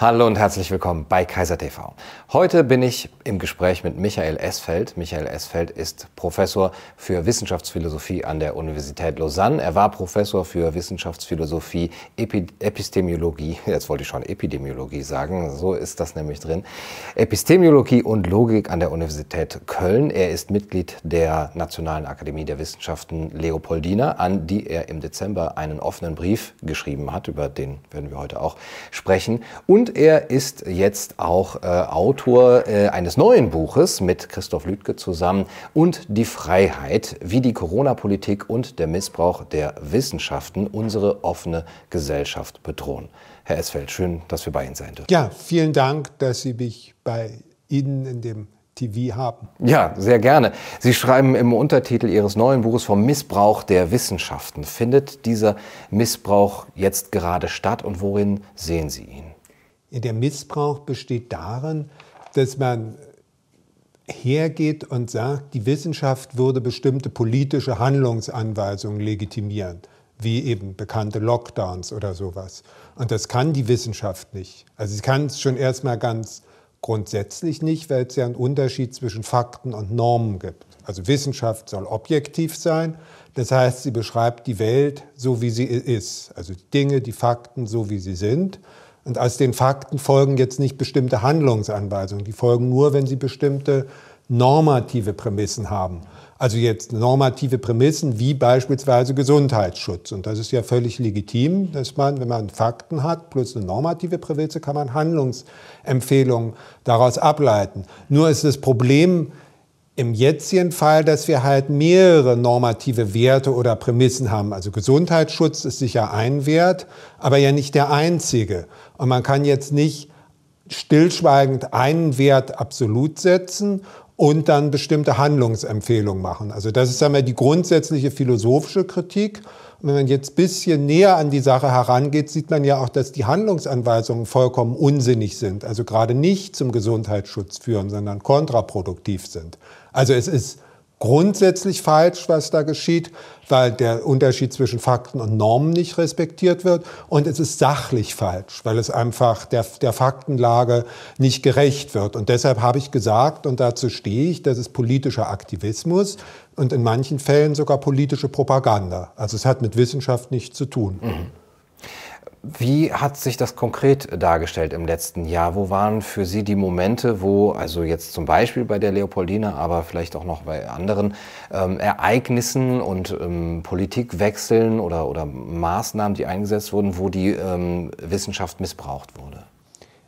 Hallo und herzlich willkommen bei Kaiser TV. Heute bin ich im Gespräch mit Michael Esfeld. Michael Esfeld ist Professor für Wissenschaftsphilosophie an der Universität Lausanne. Er war Professor für Wissenschaftsphilosophie, Epi Epistemologie, jetzt wollte ich schon Epidemiologie sagen, so ist das nämlich drin, Epistemologie und Logik an der Universität Köln. Er ist Mitglied der Nationalen Akademie der Wissenschaften Leopoldina, an die er im Dezember einen offenen Brief geschrieben hat, über den werden wir heute auch sprechen. Und und er ist jetzt auch äh, Autor äh, eines neuen Buches mit Christoph Lüdke zusammen und die Freiheit, wie die Corona-Politik und der Missbrauch der Wissenschaften unsere offene Gesellschaft bedrohen. Herr Esfeld, schön, dass wir bei Ihnen sein dürfen. Ja, vielen Dank, dass Sie mich bei Ihnen in dem TV haben. Ja, sehr gerne. Sie schreiben im Untertitel Ihres neuen Buches vom Missbrauch der Wissenschaften. Findet dieser Missbrauch jetzt gerade statt und worin sehen Sie ihn? Der Missbrauch besteht darin, dass man hergeht und sagt, die Wissenschaft würde bestimmte politische Handlungsanweisungen legitimieren, wie eben bekannte Lockdowns oder sowas. Und das kann die Wissenschaft nicht. Also sie kann es schon erstmal ganz grundsätzlich nicht, weil es ja einen Unterschied zwischen Fakten und Normen gibt. Also Wissenschaft soll objektiv sein, das heißt, sie beschreibt die Welt so, wie sie ist, also die Dinge, die Fakten so, wie sie sind. Und aus den Fakten folgen jetzt nicht bestimmte Handlungsanweisungen. Die folgen nur, wenn sie bestimmte normative Prämissen haben. Also jetzt normative Prämissen wie beispielsweise Gesundheitsschutz. Und das ist ja völlig legitim, dass man, wenn man Fakten hat, plus eine normative Prämisse, kann man Handlungsempfehlungen daraus ableiten. Nur ist das Problem, im jetzigen Fall, dass wir halt mehrere normative Werte oder Prämissen haben. Also Gesundheitsschutz ist sicher ein Wert, aber ja nicht der einzige. Und man kann jetzt nicht stillschweigend einen Wert absolut setzen und dann bestimmte Handlungsempfehlungen machen. Also das ist einmal die grundsätzliche philosophische Kritik. Und wenn man jetzt ein bisschen näher an die Sache herangeht, sieht man ja auch, dass die Handlungsanweisungen vollkommen unsinnig sind. Also gerade nicht zum Gesundheitsschutz führen, sondern kontraproduktiv sind. Also es ist grundsätzlich falsch, was da geschieht, weil der Unterschied zwischen Fakten und Normen nicht respektiert wird. Und es ist sachlich falsch, weil es einfach der, der Faktenlage nicht gerecht wird. Und deshalb habe ich gesagt, und dazu stehe ich, das ist politischer Aktivismus und in manchen Fällen sogar politische Propaganda. Also es hat mit Wissenschaft nichts zu tun. Mhm. Wie hat sich das konkret dargestellt im letzten Jahr? Wo waren für Sie die Momente, wo, also jetzt zum Beispiel bei der Leopoldina, aber vielleicht auch noch bei anderen ähm, Ereignissen und ähm, Politikwechseln oder, oder Maßnahmen, die eingesetzt wurden, wo die ähm, Wissenschaft missbraucht wurde?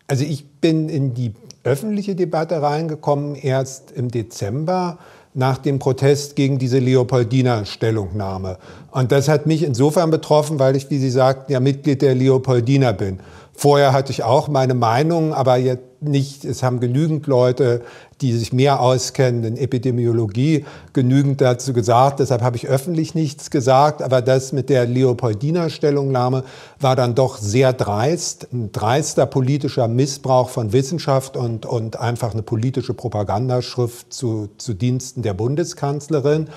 Also ich bin in die öffentliche Debatte reingekommen erst im Dezember nach dem Protest gegen diese Leopoldiner Stellungnahme. Und das hat mich insofern betroffen, weil ich, wie Sie sagten, ja Mitglied der Leopoldiner bin. Vorher hatte ich auch meine Meinung, aber jetzt nicht, es haben genügend Leute, die sich mehr auskennen in Epidemiologie, genügend dazu gesagt. Deshalb habe ich öffentlich nichts gesagt. Aber das mit der Leopoldiner Stellungnahme war dann doch sehr dreist. Ein dreister politischer Missbrauch von Wissenschaft und, und einfach eine politische Propagandaschrift zu, zu Diensten der Bundeskanzlerin.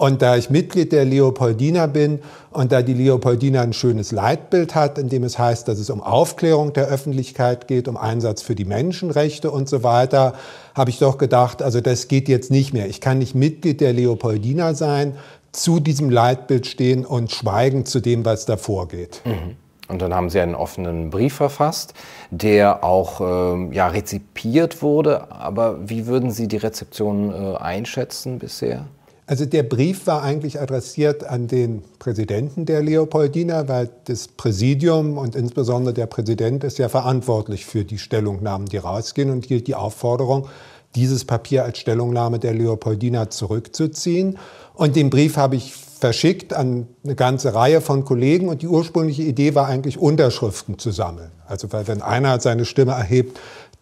Und da ich Mitglied der Leopoldina bin und da die Leopoldina ein schönes Leitbild hat, in dem es heißt, dass es um Aufklärung der Öffentlichkeit geht, um Einsatz für die Menschenrechte und so weiter, habe ich doch gedacht, also das geht jetzt nicht mehr. Ich kann nicht Mitglied der Leopoldina sein, zu diesem Leitbild stehen und schweigen zu dem, was da vorgeht. Mhm. Und dann haben Sie einen offenen Brief verfasst, der auch äh, ja, rezipiert wurde. Aber wie würden Sie die Rezeption äh, einschätzen bisher? Also der Brief war eigentlich adressiert an den Präsidenten der Leopoldina, weil das Präsidium und insbesondere der Präsident ist ja verantwortlich für die Stellungnahmen, die rausgehen und hielt die Aufforderung, dieses Papier als Stellungnahme der Leopoldina zurückzuziehen. Und den Brief habe ich verschickt an eine ganze Reihe von Kollegen und die ursprüngliche Idee war eigentlich Unterschriften zu sammeln. Also weil wenn einer seine Stimme erhebt,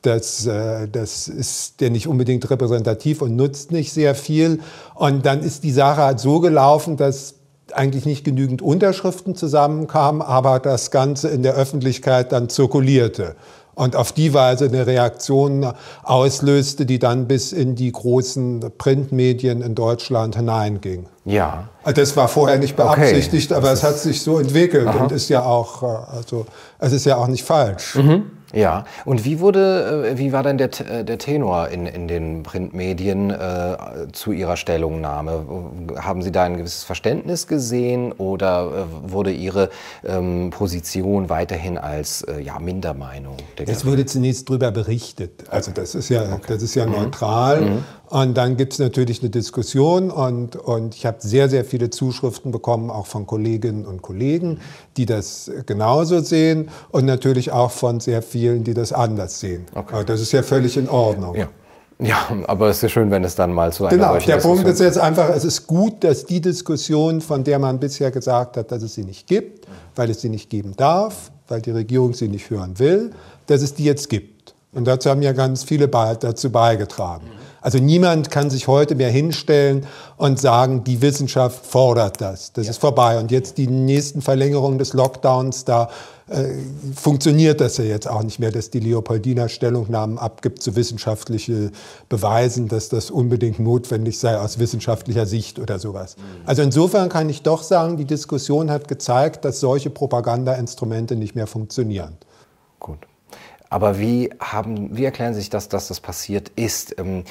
das, äh, das ist ja nicht unbedingt repräsentativ und nutzt nicht sehr viel. Und dann ist die Sache halt so gelaufen, dass eigentlich nicht genügend Unterschriften zusammenkamen, aber das Ganze in der Öffentlichkeit dann zirkulierte und auf die Weise eine Reaktion auslöste, die dann bis in die großen Printmedien in Deutschland hineinging. Ja. Also das war vorher nicht beabsichtigt, okay. aber es hat sich so entwickelt Aha. und ist ja auch, äh, also es ist ja auch nicht falsch. Mhm. Ja, und wie wurde, äh, wie war denn der, äh, der Tenor in, in den Printmedien äh, zu Ihrer Stellungnahme? Haben Sie da ein gewisses Verständnis gesehen oder äh, wurde Ihre ähm, Position weiterhin als äh, ja, Mindermeinung? Es wurde zunächst darüber berichtet. Also das ist ja, okay. das ist ja mhm. neutral. Mhm. Und dann gibt es natürlich eine Diskussion und, und ich habe sehr, sehr viele Zuschriften bekommen, auch von Kolleginnen und Kollegen, die das genauso sehen und natürlich auch von sehr vielen, die das anders sehen. Okay. Aber das ist ja völlig in Ordnung. Ja. Ja, aber es ist schön, wenn es dann mal zu einer Genau, der Punkt ist jetzt einfach, es ist gut, dass die Diskussion, von der man bisher gesagt hat, dass es sie nicht gibt, weil es sie nicht geben darf, weil die Regierung sie nicht hören will, dass es die jetzt gibt. Und dazu haben ja ganz viele dazu beigetragen. Also niemand kann sich heute mehr hinstellen und sagen, die Wissenschaft fordert das. Das ja. ist vorbei. Und jetzt die nächsten Verlängerungen des Lockdowns, da äh, funktioniert das ja jetzt auch nicht mehr, dass die Leopoldina Stellungnahmen abgibt zu wissenschaftlichen Beweisen, dass das unbedingt notwendig sei aus wissenschaftlicher Sicht oder sowas. Mhm. Also insofern kann ich doch sagen, die Diskussion hat gezeigt, dass solche Propagandainstrumente nicht mehr funktionieren. Gut. Aber wie, haben, wie erklären Sie sich das, dass das passiert ist? Ähm,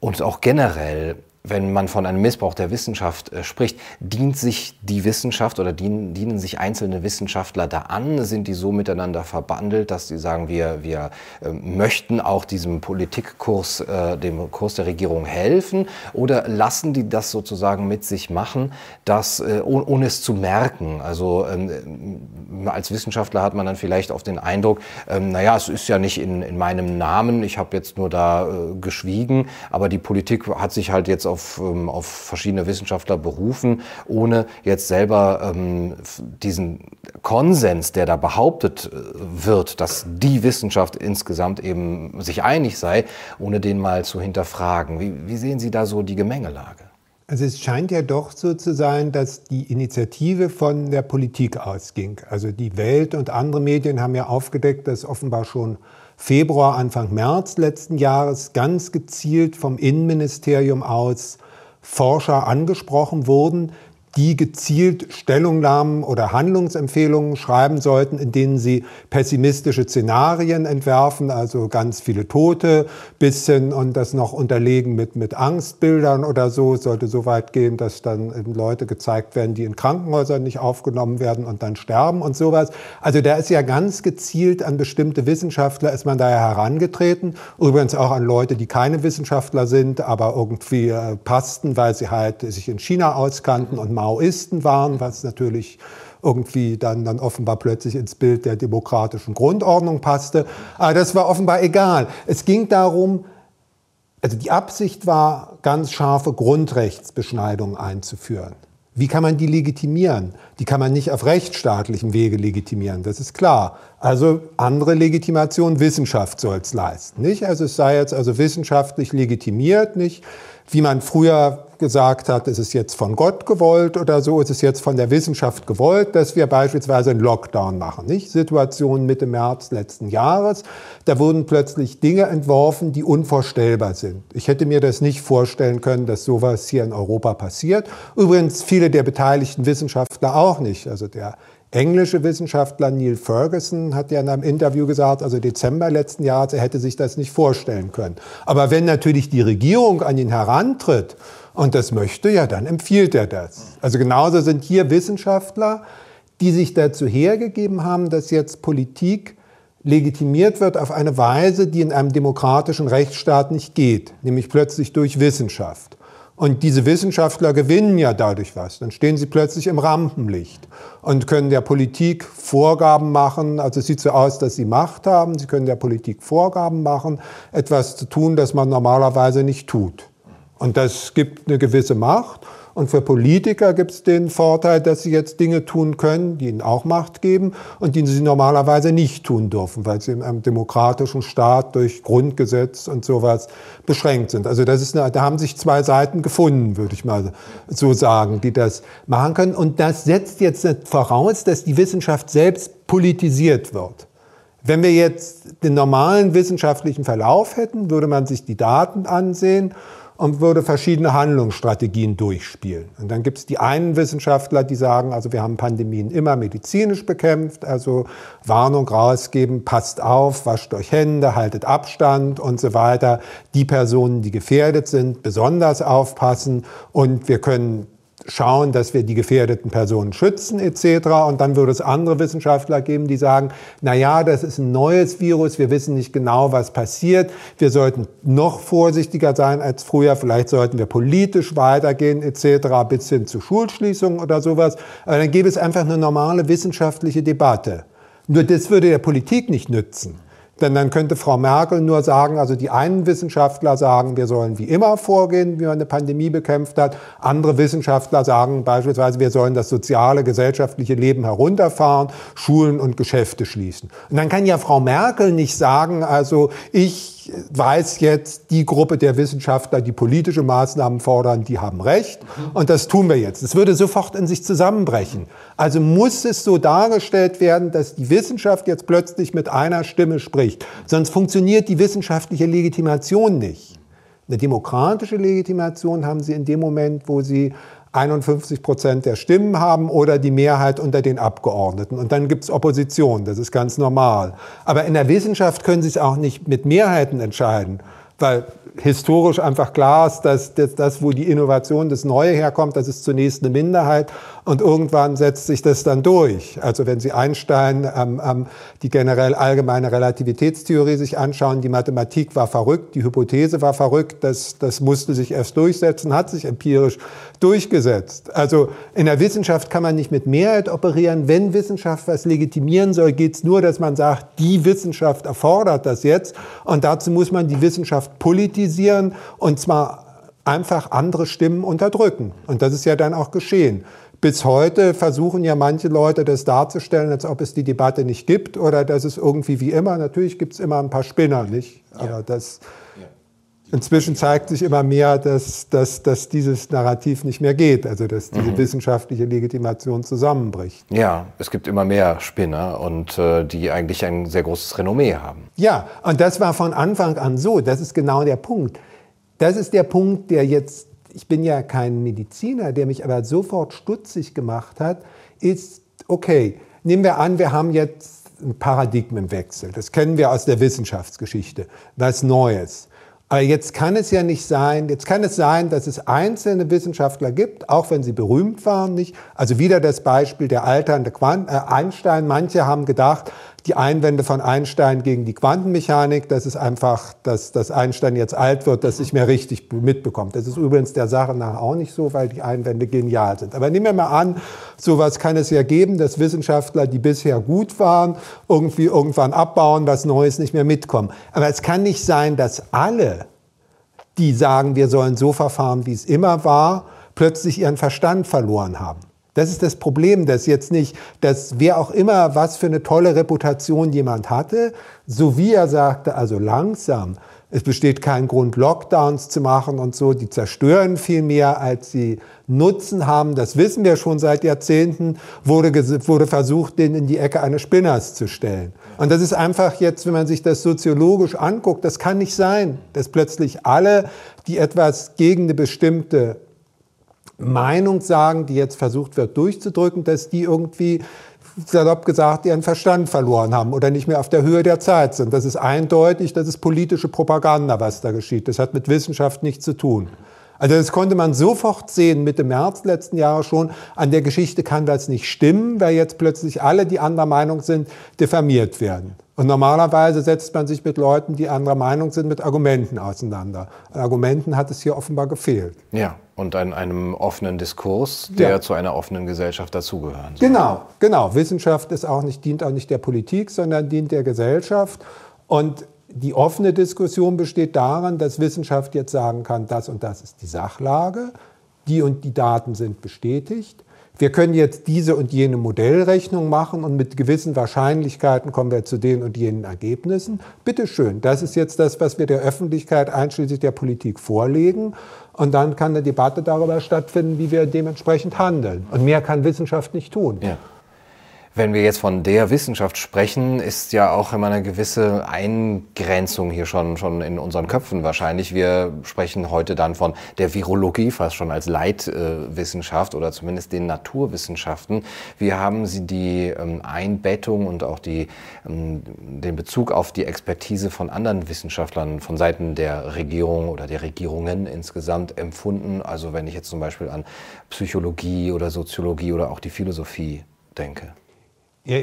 und auch generell, wenn man von einem Missbrauch der Wissenschaft äh, spricht, dient sich die Wissenschaft oder dienen, dienen sich einzelne Wissenschaftler da an? Sind die so miteinander verbandelt, dass sie sagen, wir, wir äh, möchten auch diesem Politikkurs, äh, dem Kurs der Regierung helfen? Oder lassen die das sozusagen mit sich machen, dass, äh, ohne, ohne es zu merken? Also ähm, als Wissenschaftler hat man dann vielleicht auch den Eindruck, ähm, naja, es ist ja nicht in, in meinem Namen, ich habe jetzt nur da äh, geschwiegen, aber die Politik hat sich halt jetzt auf, ähm, auf verschiedene Wissenschaftler berufen, ohne jetzt selber ähm, diesen Konsens, der da behauptet äh, wird, dass die Wissenschaft insgesamt eben sich einig sei, ohne den mal zu hinterfragen. Wie, wie sehen Sie da so die Gemengelage? Also es scheint ja doch so zu sein, dass die Initiative von der Politik ausging. Also die Welt und andere Medien haben ja aufgedeckt, dass offenbar schon Februar, Anfang März letzten Jahres ganz gezielt vom Innenministerium aus Forscher angesprochen wurden, die gezielt Stellungnahmen oder Handlungsempfehlungen schreiben sollten, in denen sie pessimistische Szenarien entwerfen, also ganz viele Tote, bisschen und das noch unterlegen mit, mit Angstbildern oder so. Es sollte so weit gehen, dass dann Leute gezeigt werden, die in Krankenhäusern nicht aufgenommen werden und dann sterben und sowas. Also da ist ja ganz gezielt an bestimmte Wissenschaftler ist man daher herangetreten. Übrigens auch an Leute, die keine Wissenschaftler sind, aber irgendwie äh, passten, weil sie halt sich in China auskannten und Maoisten waren, was natürlich irgendwie dann, dann offenbar plötzlich ins Bild der demokratischen Grundordnung passte. Aber das war offenbar egal. Es ging darum, also die Absicht war, ganz scharfe Grundrechtsbeschneidungen einzuführen. Wie kann man die legitimieren? Die kann man nicht auf rechtsstaatlichem Wege legitimieren, das ist klar. Also andere Legitimation, Wissenschaft soll es leisten. Nicht? Also es sei jetzt also wissenschaftlich legitimiert, nicht? wie man früher gesagt hat, ist es jetzt von Gott gewollt oder so, ist es jetzt von der Wissenschaft gewollt, dass wir beispielsweise einen Lockdown machen. Nicht? Situation Mitte März letzten Jahres, da wurden plötzlich Dinge entworfen, die unvorstellbar sind. Ich hätte mir das nicht vorstellen können, dass sowas hier in Europa passiert. Übrigens viele der beteiligten Wissenschaftler auch nicht. Also der englische Wissenschaftler Neil Ferguson hat ja in einem Interview gesagt, also Dezember letzten Jahres, er hätte sich das nicht vorstellen können. Aber wenn natürlich die Regierung an ihn herantritt und das möchte, ja, dann empfiehlt er das. Also genauso sind hier Wissenschaftler, die sich dazu hergegeben haben, dass jetzt Politik legitimiert wird auf eine Weise, die in einem demokratischen Rechtsstaat nicht geht, nämlich plötzlich durch Wissenschaft. Und diese Wissenschaftler gewinnen ja dadurch was. Dann stehen sie plötzlich im Rampenlicht und können der Politik Vorgaben machen. Also es sieht so aus, dass sie Macht haben. Sie können der Politik Vorgaben machen, etwas zu tun, das man normalerweise nicht tut. Und das gibt eine gewisse Macht. Und für Politiker gibt es den Vorteil, dass sie jetzt Dinge tun können, die ihnen auch Macht geben und die sie normalerweise nicht tun dürfen, weil sie in einem demokratischen Staat durch Grundgesetz und sowas beschränkt sind. Also das ist eine, da haben sich zwei Seiten gefunden, würde ich mal so sagen, die das machen können. Und das setzt jetzt voraus, dass die Wissenschaft selbst politisiert wird. Wenn wir jetzt den normalen wissenschaftlichen Verlauf hätten, würde man sich die Daten ansehen und würde verschiedene Handlungsstrategien durchspielen. Und dann gibt es die einen Wissenschaftler, die sagen, also wir haben Pandemien immer medizinisch bekämpft, also Warnung rausgeben, passt auf, wascht euch Hände, haltet Abstand und so weiter. Die Personen, die gefährdet sind, besonders aufpassen und wir können schauen, dass wir die gefährdeten Personen schützen etc. Und dann würde es andere Wissenschaftler geben, die sagen, na ja, das ist ein neues Virus, wir wissen nicht genau, was passiert. Wir sollten noch vorsichtiger sein als früher. Vielleicht sollten wir politisch weitergehen etc. bis hin zu Schulschließungen oder sowas. Aber dann gäbe es einfach eine normale wissenschaftliche Debatte. Nur das würde der Politik nicht nützen. Denn dann könnte Frau Merkel nur sagen, also die einen Wissenschaftler sagen, wir sollen wie immer vorgehen, wie man eine Pandemie bekämpft hat. Andere Wissenschaftler sagen beispielsweise, wir sollen das soziale, gesellschaftliche Leben herunterfahren, Schulen und Geschäfte schließen. Und dann kann ja Frau Merkel nicht sagen, also ich weiß jetzt, die Gruppe der Wissenschaftler, die politische Maßnahmen fordern, die haben recht. Und das tun wir jetzt. Es würde sofort in sich zusammenbrechen. Also muss es so dargestellt werden, dass die Wissenschaft jetzt plötzlich mit einer Stimme spricht. Sonst funktioniert die wissenschaftliche Legitimation nicht. Eine demokratische Legitimation haben sie in dem Moment, wo sie 51 Prozent der Stimmen haben oder die Mehrheit unter den Abgeordneten. Und dann gibt es Opposition, das ist ganz normal. Aber in der Wissenschaft können Sie es auch nicht mit Mehrheiten entscheiden, weil historisch einfach klar ist, dass das, wo die Innovation, das Neue herkommt, das ist zunächst eine Minderheit und irgendwann setzt sich das dann durch. Also wenn Sie Einstein ähm, ähm, die generell allgemeine Relativitätstheorie sich anschauen, die Mathematik war verrückt, die Hypothese war verrückt, das, das musste sich erst durchsetzen, hat sich empirisch durchgesetzt. Also in der Wissenschaft kann man nicht mit Mehrheit operieren. Wenn Wissenschaft was legitimieren soll, geht es nur, dass man sagt, die Wissenschaft erfordert das jetzt und dazu muss man die Wissenschaft politisieren und zwar einfach andere Stimmen unterdrücken. Und das ist ja dann auch geschehen. Bis heute versuchen ja manche Leute das darzustellen, als ob es die Debatte nicht gibt oder dass es irgendwie wie immer, natürlich gibt es immer ein paar Spinner, nicht? Aber ja. das, Inzwischen zeigt sich immer mehr, dass, dass, dass dieses Narrativ nicht mehr geht, also dass diese mhm. wissenschaftliche Legitimation zusammenbricht. Ja, es gibt immer mehr Spinner und äh, die eigentlich ein sehr großes Renommee haben. Ja, und das war von Anfang an so. Das ist genau der Punkt. Das ist der Punkt, der jetzt, ich bin ja kein Mediziner, der mich aber sofort stutzig gemacht hat, ist, okay, nehmen wir an, wir haben jetzt einen Paradigmenwechsel. Das kennen wir aus der Wissenschaftsgeschichte. Was Neues. Aber jetzt kann es ja nicht sein, jetzt kann es sein, dass es einzelne Wissenschaftler gibt, auch wenn sie berühmt waren, nicht? Also wieder das Beispiel der alternde Quant äh, Einstein. Manche haben gedacht, die Einwände von Einstein gegen die Quantenmechanik, das ist einfach, dass, dass Einstein jetzt alt wird, das nicht mehr richtig mitbekommt. Das ist übrigens der Sache nach auch nicht so, weil die Einwände genial sind. Aber nehmen wir mal an, sowas kann es ja geben, dass Wissenschaftler, die bisher gut waren, irgendwie irgendwann abbauen, was Neues nicht mehr mitkommen. Aber es kann nicht sein, dass alle, die sagen, wir sollen so verfahren, wie es immer war, plötzlich ihren Verstand verloren haben. Das ist das Problem, dass jetzt nicht, dass wer auch immer was für eine tolle Reputation jemand hatte, so wie er sagte, also langsam, es besteht kein Grund, Lockdowns zu machen und so. Die zerstören viel mehr, als sie Nutzen haben. Das wissen wir schon seit Jahrzehnten. Wurde, wurde versucht, den in die Ecke eines Spinners zu stellen. Und das ist einfach jetzt, wenn man sich das soziologisch anguckt, das kann nicht sein, dass plötzlich alle, die etwas gegen eine bestimmte Meinung sagen, die jetzt versucht wird durchzudrücken, dass die irgendwie salopp gesagt ihren Verstand verloren haben oder nicht mehr auf der Höhe der Zeit sind. Das ist eindeutig, das ist politische Propaganda, was da geschieht. Das hat mit Wissenschaft nichts zu tun. Also das konnte man sofort sehen, Mitte März letzten Jahres schon. An der Geschichte kann das nicht stimmen, weil jetzt plötzlich alle, die anderer Meinung sind, diffamiert werden. Und normalerweise setzt man sich mit Leuten, die anderer Meinung sind, mit Argumenten auseinander. An Argumenten hat es hier offenbar gefehlt. Ja, und an einem offenen Diskurs, der ja. zu einer offenen Gesellschaft dazugehören soll. Genau, genau. Wissenschaft ist auch nicht, dient auch nicht der Politik, sondern dient der Gesellschaft. Und die offene Diskussion besteht darin, dass Wissenschaft jetzt sagen kann, das und das ist die Sachlage, die und die Daten sind bestätigt wir können jetzt diese und jene Modellrechnung machen und mit gewissen Wahrscheinlichkeiten kommen wir zu den und jenen Ergebnissen. Bitte schön, das ist jetzt das, was wir der Öffentlichkeit einschließlich der Politik vorlegen. Und dann kann eine Debatte darüber stattfinden, wie wir dementsprechend handeln. Und mehr kann Wissenschaft nicht tun. Ja. Wenn wir jetzt von der Wissenschaft sprechen, ist ja auch immer eine gewisse Eingrenzung hier schon, schon in unseren Köpfen wahrscheinlich. Wir sprechen heute dann von der Virologie fast schon als Leitwissenschaft oder zumindest den Naturwissenschaften. Wie haben Sie die ähm, Einbettung und auch die, ähm, den Bezug auf die Expertise von anderen Wissenschaftlern von Seiten der Regierung oder der Regierungen insgesamt empfunden? Also wenn ich jetzt zum Beispiel an Psychologie oder Soziologie oder auch die Philosophie denke. Ja,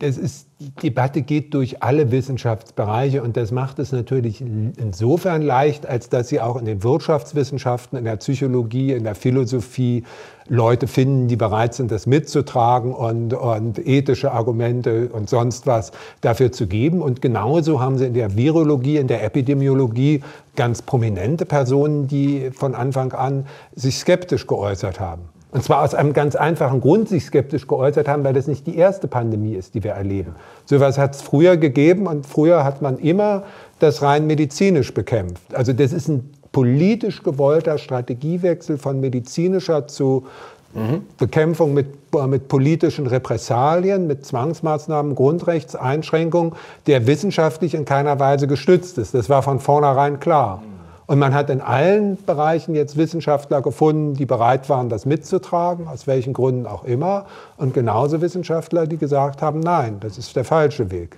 das ist, die Debatte geht durch alle Wissenschaftsbereiche und das macht es natürlich insofern leicht, als dass Sie auch in den Wirtschaftswissenschaften, in der Psychologie, in der Philosophie Leute finden, die bereit sind, das mitzutragen und, und ethische Argumente und sonst was dafür zu geben. Und genauso haben Sie in der Virologie, in der Epidemiologie ganz prominente Personen, die von Anfang an sich skeptisch geäußert haben. Und zwar aus einem ganz einfachen Grund sich skeptisch geäußert haben, weil das nicht die erste Pandemie ist, die wir erleben. So etwas hat es früher gegeben und früher hat man immer das rein medizinisch bekämpft. Also das ist ein politisch gewollter Strategiewechsel von medizinischer zu mhm. Bekämpfung mit, mit politischen Repressalien, mit Zwangsmaßnahmen, Grundrechtseinschränkungen, der wissenschaftlich in keiner Weise gestützt ist. Das war von vornherein klar. Mhm. Und man hat in allen Bereichen jetzt Wissenschaftler gefunden, die bereit waren, das mitzutragen, aus welchen Gründen auch immer. Und genauso Wissenschaftler, die gesagt haben, nein, das ist der falsche Weg.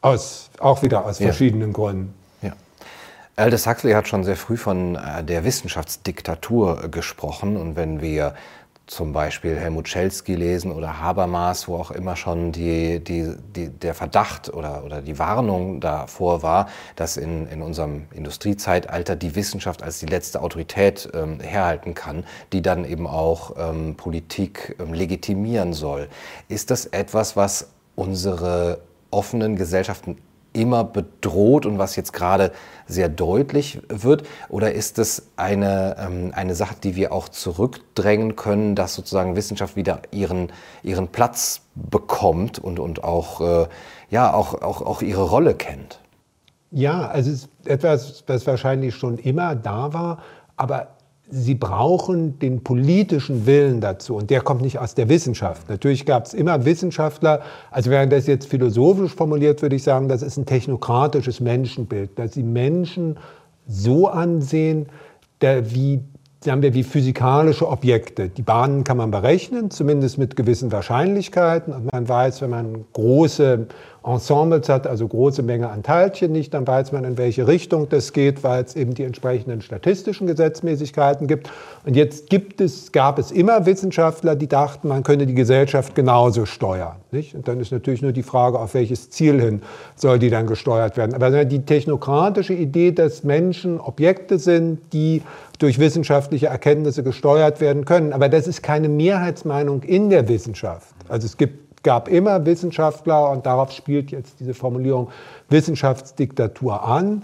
Aus, auch wieder aus ja. verschiedenen Gründen. Ja. Aldous Huxley hat schon sehr früh von äh, der Wissenschaftsdiktatur gesprochen. Und wenn wir zum Beispiel Helmut Schelsky lesen oder Habermas, wo auch immer schon die, die, die, der Verdacht oder, oder die Warnung davor war, dass in, in unserem Industriezeitalter die Wissenschaft als die letzte Autorität ähm, herhalten kann, die dann eben auch ähm, Politik ähm, legitimieren soll. Ist das etwas, was unsere offenen Gesellschaften immer bedroht und was jetzt gerade sehr deutlich wird? Oder ist es eine, ähm, eine Sache, die wir auch zurückdrängen können, dass sozusagen Wissenschaft wieder ihren, ihren Platz bekommt und, und auch, äh, ja, auch, auch, auch ihre Rolle kennt? Ja, also es ist etwas, was wahrscheinlich schon immer da war, aber Sie brauchen den politischen Willen dazu und der kommt nicht aus der Wissenschaft. Natürlich gab es immer Wissenschaftler, also während das jetzt philosophisch formuliert, würde ich sagen, das ist ein technokratisches Menschenbild, dass sie Menschen so ansehen, der, wie sagen wir, wie physikalische Objekte. Die Bahnen kann man berechnen, zumindest mit gewissen Wahrscheinlichkeiten. Und man weiß, wenn man große Ensembles hat, also große Menge an Teilchen nicht, dann weiß man, in welche Richtung das geht, weil es eben die entsprechenden statistischen Gesetzmäßigkeiten gibt. Und jetzt gibt es, gab es immer Wissenschaftler, die dachten, man könne die Gesellschaft genauso steuern. Nicht? Und dann ist natürlich nur die Frage, auf welches Ziel hin soll die dann gesteuert werden. Aber die technokratische Idee, dass Menschen Objekte sind, die durch wissenschaftliche Erkenntnisse gesteuert werden können. Aber das ist keine Mehrheitsmeinung in der Wissenschaft. Also es gibt gab immer Wissenschaftler, und darauf spielt jetzt diese Formulierung Wissenschaftsdiktatur an,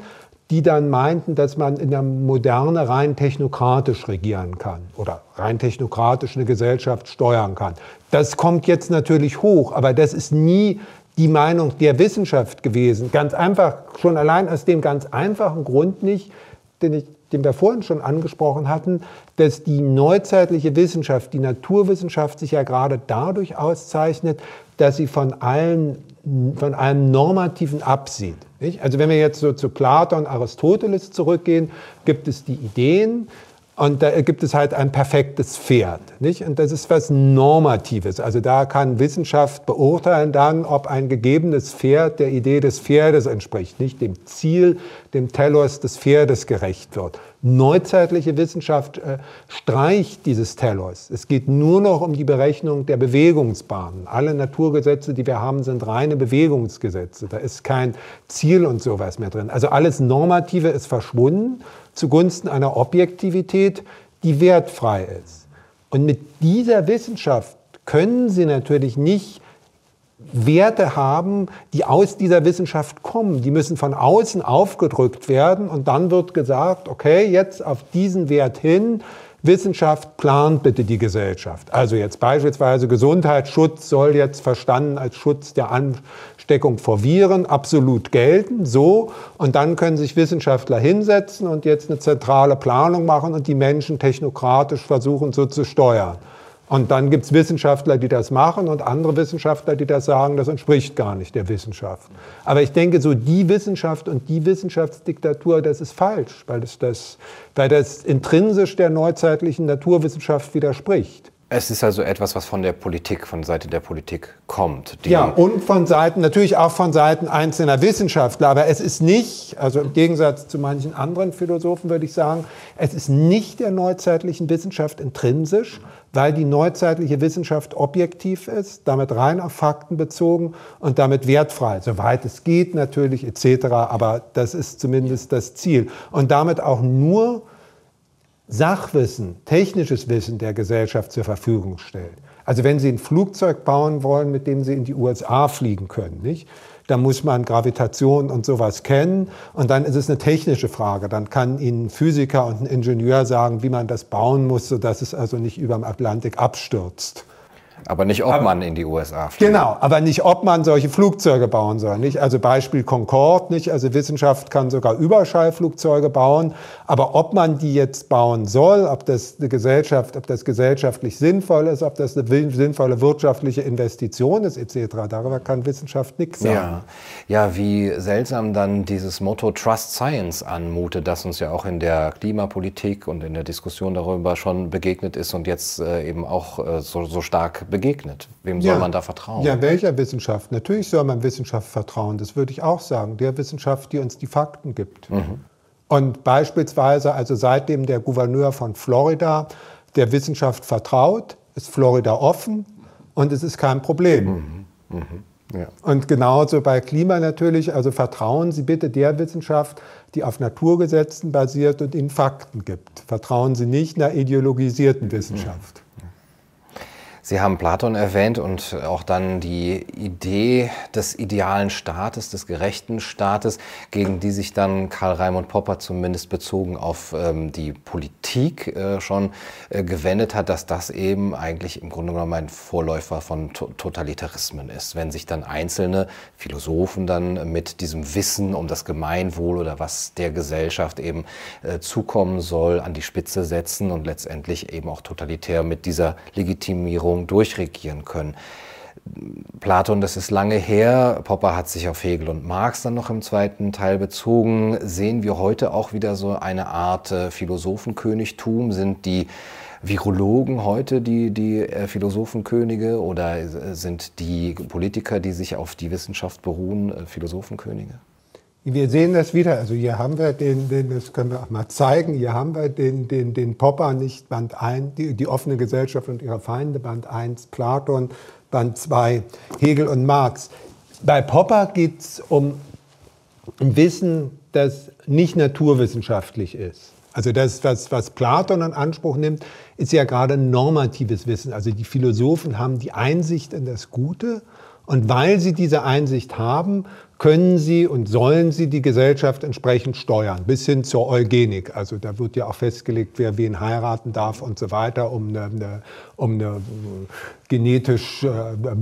die dann meinten, dass man in der Moderne rein technokratisch regieren kann oder rein technokratisch eine Gesellschaft steuern kann. Das kommt jetzt natürlich hoch, aber das ist nie die Meinung der Wissenschaft gewesen. Ganz einfach, schon allein aus dem ganz einfachen Grund nicht, den, ich, den wir vorhin schon angesprochen hatten, dass die neuzeitliche Wissenschaft, die Naturwissenschaft sich ja gerade dadurch auszeichnet, dass sie von allen von allem Normativen absieht. Also wenn wir jetzt so zu Platon, Aristoteles zurückgehen, gibt es die Ideen, und da gibt es halt ein perfektes Pferd. Nicht? Und das ist was Normatives. Also da kann Wissenschaft beurteilen dann, ob ein gegebenes Pferd der Idee des Pferdes entspricht, nicht dem Ziel, dem Telos des Pferdes gerecht wird. Neuzeitliche Wissenschaft äh, streicht dieses Telos. Es geht nur noch um die Berechnung der Bewegungsbahnen. Alle Naturgesetze, die wir haben, sind reine Bewegungsgesetze. Da ist kein Ziel und sowas mehr drin. Also alles Normative ist verschwunden zugunsten einer Objektivität, die wertfrei ist. Und mit dieser Wissenschaft können Sie natürlich nicht Werte haben, die aus dieser Wissenschaft kommen. Die müssen von außen aufgedrückt werden und dann wird gesagt, okay, jetzt auf diesen Wert hin Wissenschaft plant bitte die Gesellschaft. Also jetzt beispielsweise Gesundheitsschutz soll jetzt verstanden als Schutz der Ansteckung vor Viren absolut gelten. So. Und dann können sich Wissenschaftler hinsetzen und jetzt eine zentrale Planung machen und die Menschen technokratisch versuchen so zu steuern. Und dann gibt es Wissenschaftler, die das machen und andere Wissenschaftler, die das sagen, das entspricht gar nicht der Wissenschaft. Aber ich denke, so die Wissenschaft und die Wissenschaftsdiktatur, das ist falsch, weil das, das, weil das intrinsisch der neuzeitlichen Naturwissenschaft widerspricht. Es ist also etwas, was von der Politik, von Seite der Politik kommt. ja, und von Seiten, natürlich auch von Seiten einzelner Wissenschaftler. Aber es ist nicht, also im Gegensatz zu manchen anderen Philosophen würde ich sagen, es ist nicht der neuzeitlichen Wissenschaft intrinsisch, weil die neuzeitliche Wissenschaft objektiv ist, damit rein auf Fakten bezogen und damit wertfrei, soweit es geht natürlich etc. Aber das ist zumindest das Ziel. Und damit auch nur Sachwissen, technisches Wissen der Gesellschaft zur Verfügung stellt. Also wenn Sie ein Flugzeug bauen wollen, mit dem Sie in die USA fliegen können, nicht? Da muss man Gravitation und sowas kennen. Und dann ist es eine technische Frage. Dann kann Ihnen ein Physiker und ein Ingenieur sagen, wie man das bauen muss, sodass es also nicht über dem Atlantik abstürzt. Aber nicht, ob aber, man in die USA fliegt. Genau, aber nicht, ob man solche Flugzeuge bauen soll. Nicht? Also Beispiel Concorde, nicht? Also Wissenschaft kann sogar Überschallflugzeuge bauen. Aber ob man die jetzt bauen soll, ob das eine Gesellschaft, ob das gesellschaftlich sinnvoll ist, ob das eine sinnvolle wirtschaftliche Investition ist, etc., darüber kann Wissenschaft nichts sagen. Ja. ja, wie seltsam dann dieses Motto Trust Science anmutet, das uns ja auch in der Klimapolitik und in der Diskussion darüber schon begegnet ist und jetzt äh, eben auch äh, so, so stark begegnet? Wem soll ja. man da vertrauen? Ja, welcher Wissenschaft? Natürlich soll man Wissenschaft vertrauen, das würde ich auch sagen. Der Wissenschaft, die uns die Fakten gibt. Mhm. Und beispielsweise, also seitdem der Gouverneur von Florida der Wissenschaft vertraut, ist Florida offen und es ist kein Problem. Mhm. Mhm. Ja. Und genauso bei Klima natürlich, also vertrauen Sie bitte der Wissenschaft, die auf Naturgesetzen basiert und Ihnen Fakten gibt. Vertrauen Sie nicht einer ideologisierten Wissenschaft. Sie haben Platon erwähnt und auch dann die Idee des idealen Staates, des gerechten Staates, gegen die sich dann Karl Raimund Popper zumindest bezogen auf ähm, die Politik äh, schon äh, gewendet hat, dass das eben eigentlich im Grunde genommen ein Vorläufer von to Totalitarismen ist. Wenn sich dann einzelne Philosophen dann mit diesem Wissen um das Gemeinwohl oder was der Gesellschaft eben äh, zukommen soll, an die Spitze setzen und letztendlich eben auch totalitär mit dieser Legitimierung Regierung durchregieren können. Platon, das ist lange her. Popper hat sich auf Hegel und Marx dann noch im zweiten Teil bezogen. Sehen wir heute auch wieder so eine Art äh, Philosophenkönigtum? Sind die Virologen heute die, die äh, Philosophenkönige oder äh, sind die Politiker, die sich auf die Wissenschaft beruhen, Philosophenkönige? Wir sehen das wieder. Also hier haben wir den, den, das können wir auch mal zeigen. Hier haben wir den, den, den Popper nicht Band 1, die, die offene Gesellschaft und ihre Feinde, Band 1, Platon, Band 2, Hegel und Marx. Bei Popper geht es um Wissen, das nicht naturwissenschaftlich ist. Also das, was, was Platon in Anspruch nimmt, ist ja gerade normatives Wissen. Also die Philosophen haben die Einsicht in das Gute und weil sie diese Einsicht haben, können sie und sollen sie die Gesellschaft entsprechend steuern, bis hin zur Eugenik. Also da wird ja auch festgelegt, wer wen heiraten darf und so weiter, um eine, eine um eine genetisch äh,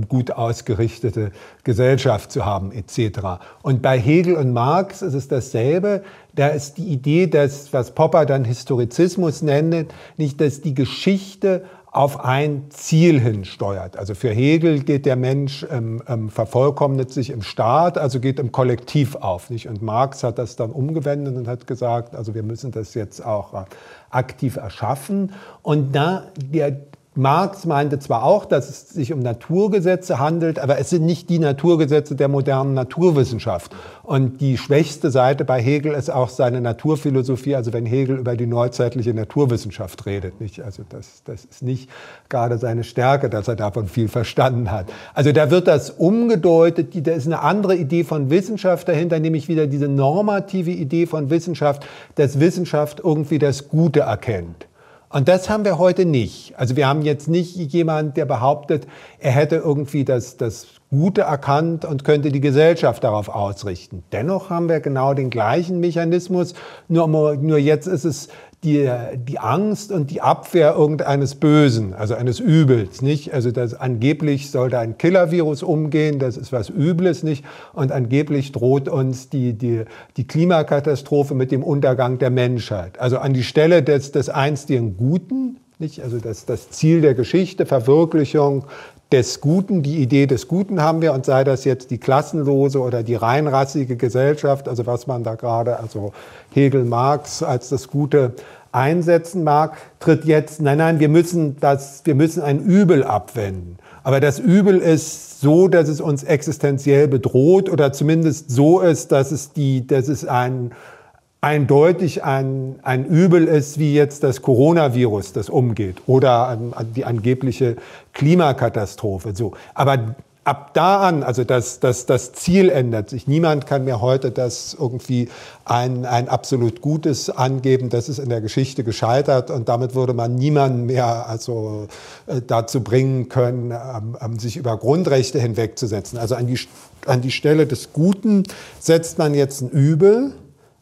gut ausgerichtete Gesellschaft zu haben, etc. Und bei Hegel und Marx ist es dasselbe. Da ist die Idee, dass, was Popper dann Historizismus nennt, nicht, dass die Geschichte auf ein Ziel hin steuert. Also für Hegel geht der Mensch, ähm, ähm, vervollkommnet sich im Staat, also geht im Kollektiv auf. Nicht? Und Marx hat das dann umgewendet und hat gesagt, also wir müssen das jetzt auch äh, aktiv erschaffen. Und da der, Marx meinte zwar auch, dass es sich um Naturgesetze handelt, aber es sind nicht die Naturgesetze der modernen Naturwissenschaft. Und die schwächste Seite bei Hegel ist auch seine Naturphilosophie, also wenn Hegel über die neuzeitliche Naturwissenschaft redet. Nicht? Also das, das ist nicht gerade seine Stärke, dass er davon viel verstanden hat. Also da wird das umgedeutet, da ist eine andere Idee von Wissenschaft dahinter, nämlich wieder diese normative Idee von Wissenschaft, dass Wissenschaft irgendwie das Gute erkennt. Und das haben wir heute nicht. Also wir haben jetzt nicht jemand, der behauptet, er hätte irgendwie das, das Gute erkannt und könnte die Gesellschaft darauf ausrichten. Dennoch haben wir genau den gleichen Mechanismus, nur, nur jetzt ist es die, die Angst und die Abwehr irgendeines Bösen, also eines Übels, nicht? Also das angeblich soll da ein Killer-Virus umgehen, das ist was Übles, nicht? Und angeblich droht uns die, die, die Klimakatastrophe mit dem Untergang der Menschheit. Also an die Stelle des, des einstigen Guten, Nicht? Also das, das Ziel der Geschichte, Verwirklichung des Guten, die Idee des Guten haben wir und sei das jetzt die klassenlose oder die reinrassige Gesellschaft, also was man da gerade, also Hegel, Marx als das Gute einsetzen mag, tritt jetzt, nein, nein, wir müssen, das, wir müssen ein Übel abwenden. Aber das Übel ist so, dass es uns existenziell bedroht oder zumindest so ist, dass es, die, dass es ein, eindeutig ein, ein Übel ist, wie jetzt das Coronavirus, das umgeht oder die angebliche Klimakatastrophe. So. Aber ab da an, also das, das, das Ziel ändert sich. Niemand kann mir heute das irgendwie ein, ein absolut Gutes angeben. Das ist in der Geschichte gescheitert und damit würde man niemanden mehr also, äh, dazu bringen können, ähm, ähm, sich über Grundrechte hinwegzusetzen. Also an die, an die Stelle des Guten setzt man jetzt ein Übel,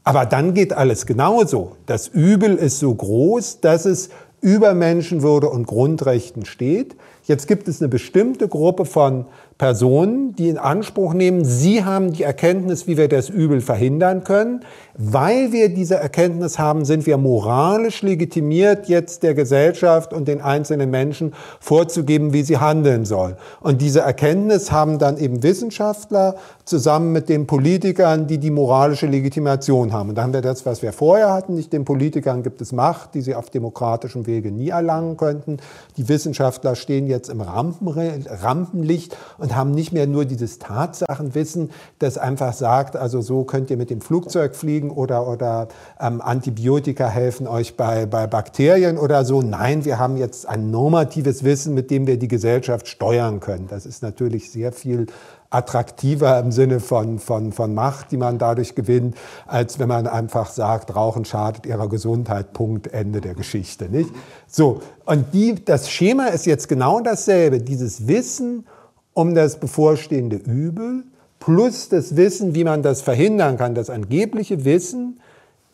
aber dann geht alles genauso. Das Übel ist so groß, dass es über Menschenwürde und Grundrechten steht. Jetzt gibt es eine bestimmte Gruppe von Personen, die in Anspruch nehmen, sie haben die Erkenntnis, wie wir das Übel verhindern können. Weil wir diese Erkenntnis haben, sind wir moralisch legitimiert, jetzt der Gesellschaft und den einzelnen Menschen vorzugeben, wie sie handeln sollen. Und diese Erkenntnis haben dann eben Wissenschaftler zusammen mit den Politikern, die die moralische Legitimation haben. Und da haben wir das, was wir vorher hatten. Nicht den Politikern gibt es Macht, die sie auf demokratischem Wege nie erlangen könnten. Die Wissenschaftler stehen jetzt im Rampenlicht und haben nicht mehr nur dieses Tatsachenwissen, das einfach sagt, also so könnt ihr mit dem Flugzeug fliegen oder, oder ähm, Antibiotika helfen euch bei, bei Bakterien oder so. Nein, wir haben jetzt ein normatives Wissen, mit dem wir die Gesellschaft steuern können. Das ist natürlich sehr viel attraktiver im Sinne von, von, von Macht, die man dadurch gewinnt, als wenn man einfach sagt, Rauchen schadet ihrer Gesundheit, Punkt, Ende der Geschichte. Nicht? So, und die, das Schema ist jetzt genau dasselbe. Dieses Wissen um das bevorstehende Übel plus das Wissen, wie man das verhindern kann, das angebliche Wissen,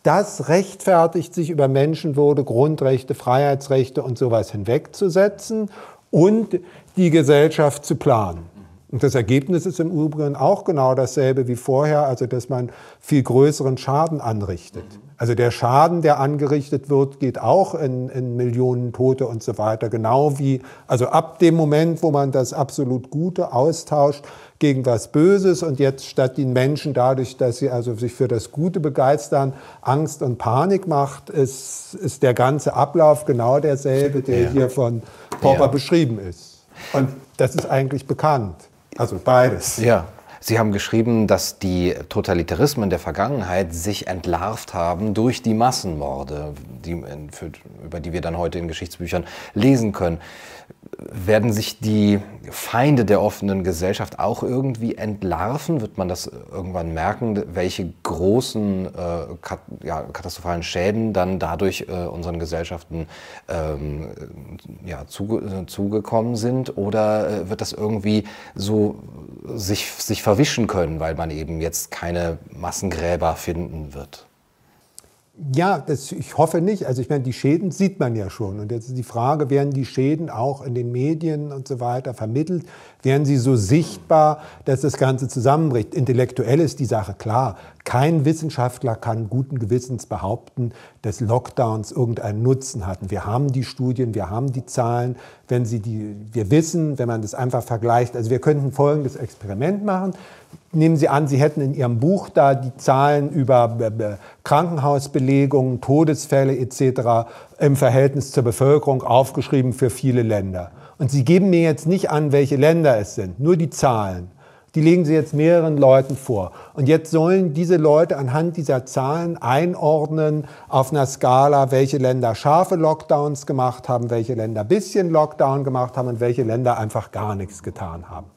das rechtfertigt sich über Menschenwürde, Grundrechte, Freiheitsrechte und sowas hinwegzusetzen und die Gesellschaft zu planen. Und das Ergebnis ist im Übrigen auch genau dasselbe wie vorher, also dass man viel größeren Schaden anrichtet. Also der Schaden, der angerichtet wird, geht auch in, in, Millionen Tote und so weiter. Genau wie, also ab dem Moment, wo man das absolut Gute austauscht gegen was Böses und jetzt statt den Menschen dadurch, dass sie also sich für das Gute begeistern, Angst und Panik macht, ist, ist der ganze Ablauf genau derselbe, der ja. hier von Popper ja. beschrieben ist. Und das ist eigentlich bekannt. Also beides. Ja. Sie haben geschrieben, dass die Totalitarismen der Vergangenheit sich entlarvt haben durch die Massenmorde, die, über die wir dann heute in Geschichtsbüchern lesen können werden sich die Feinde der offenen Gesellschaft auch irgendwie entlarven? Wird man das irgendwann merken, welche großen äh, kat ja, katastrophalen Schäden dann dadurch äh, unseren Gesellschaften ähm, ja, zuge zugekommen sind? Oder äh, wird das irgendwie so sich, sich verwischen können, weil man eben jetzt keine Massengräber finden wird? Ja, das, ich hoffe nicht. Also ich meine, die Schäden sieht man ja schon. Und jetzt ist die Frage, werden die Schäden auch in den Medien und so weiter vermittelt? Werden sie so sichtbar, dass das Ganze zusammenbricht? Intellektuell ist die Sache klar. Kein Wissenschaftler kann guten Gewissens behaupten, dass Lockdowns irgendeinen Nutzen hatten. Wir haben die Studien, wir haben die Zahlen. Wenn Sie die, wir wissen, wenn man das einfach vergleicht, also wir könnten folgendes Experiment machen. Nehmen Sie an, Sie hätten in Ihrem Buch da die Zahlen über Krankenhausbelegungen, Todesfälle etc. im Verhältnis zur Bevölkerung aufgeschrieben für viele Länder. Und Sie geben mir jetzt nicht an, welche Länder es sind, nur die Zahlen. Die legen Sie jetzt mehreren Leuten vor. Und jetzt sollen diese Leute anhand dieser Zahlen einordnen auf einer Skala, welche Länder scharfe Lockdowns gemacht haben, welche Länder bisschen Lockdown gemacht haben und welche Länder einfach gar nichts getan haben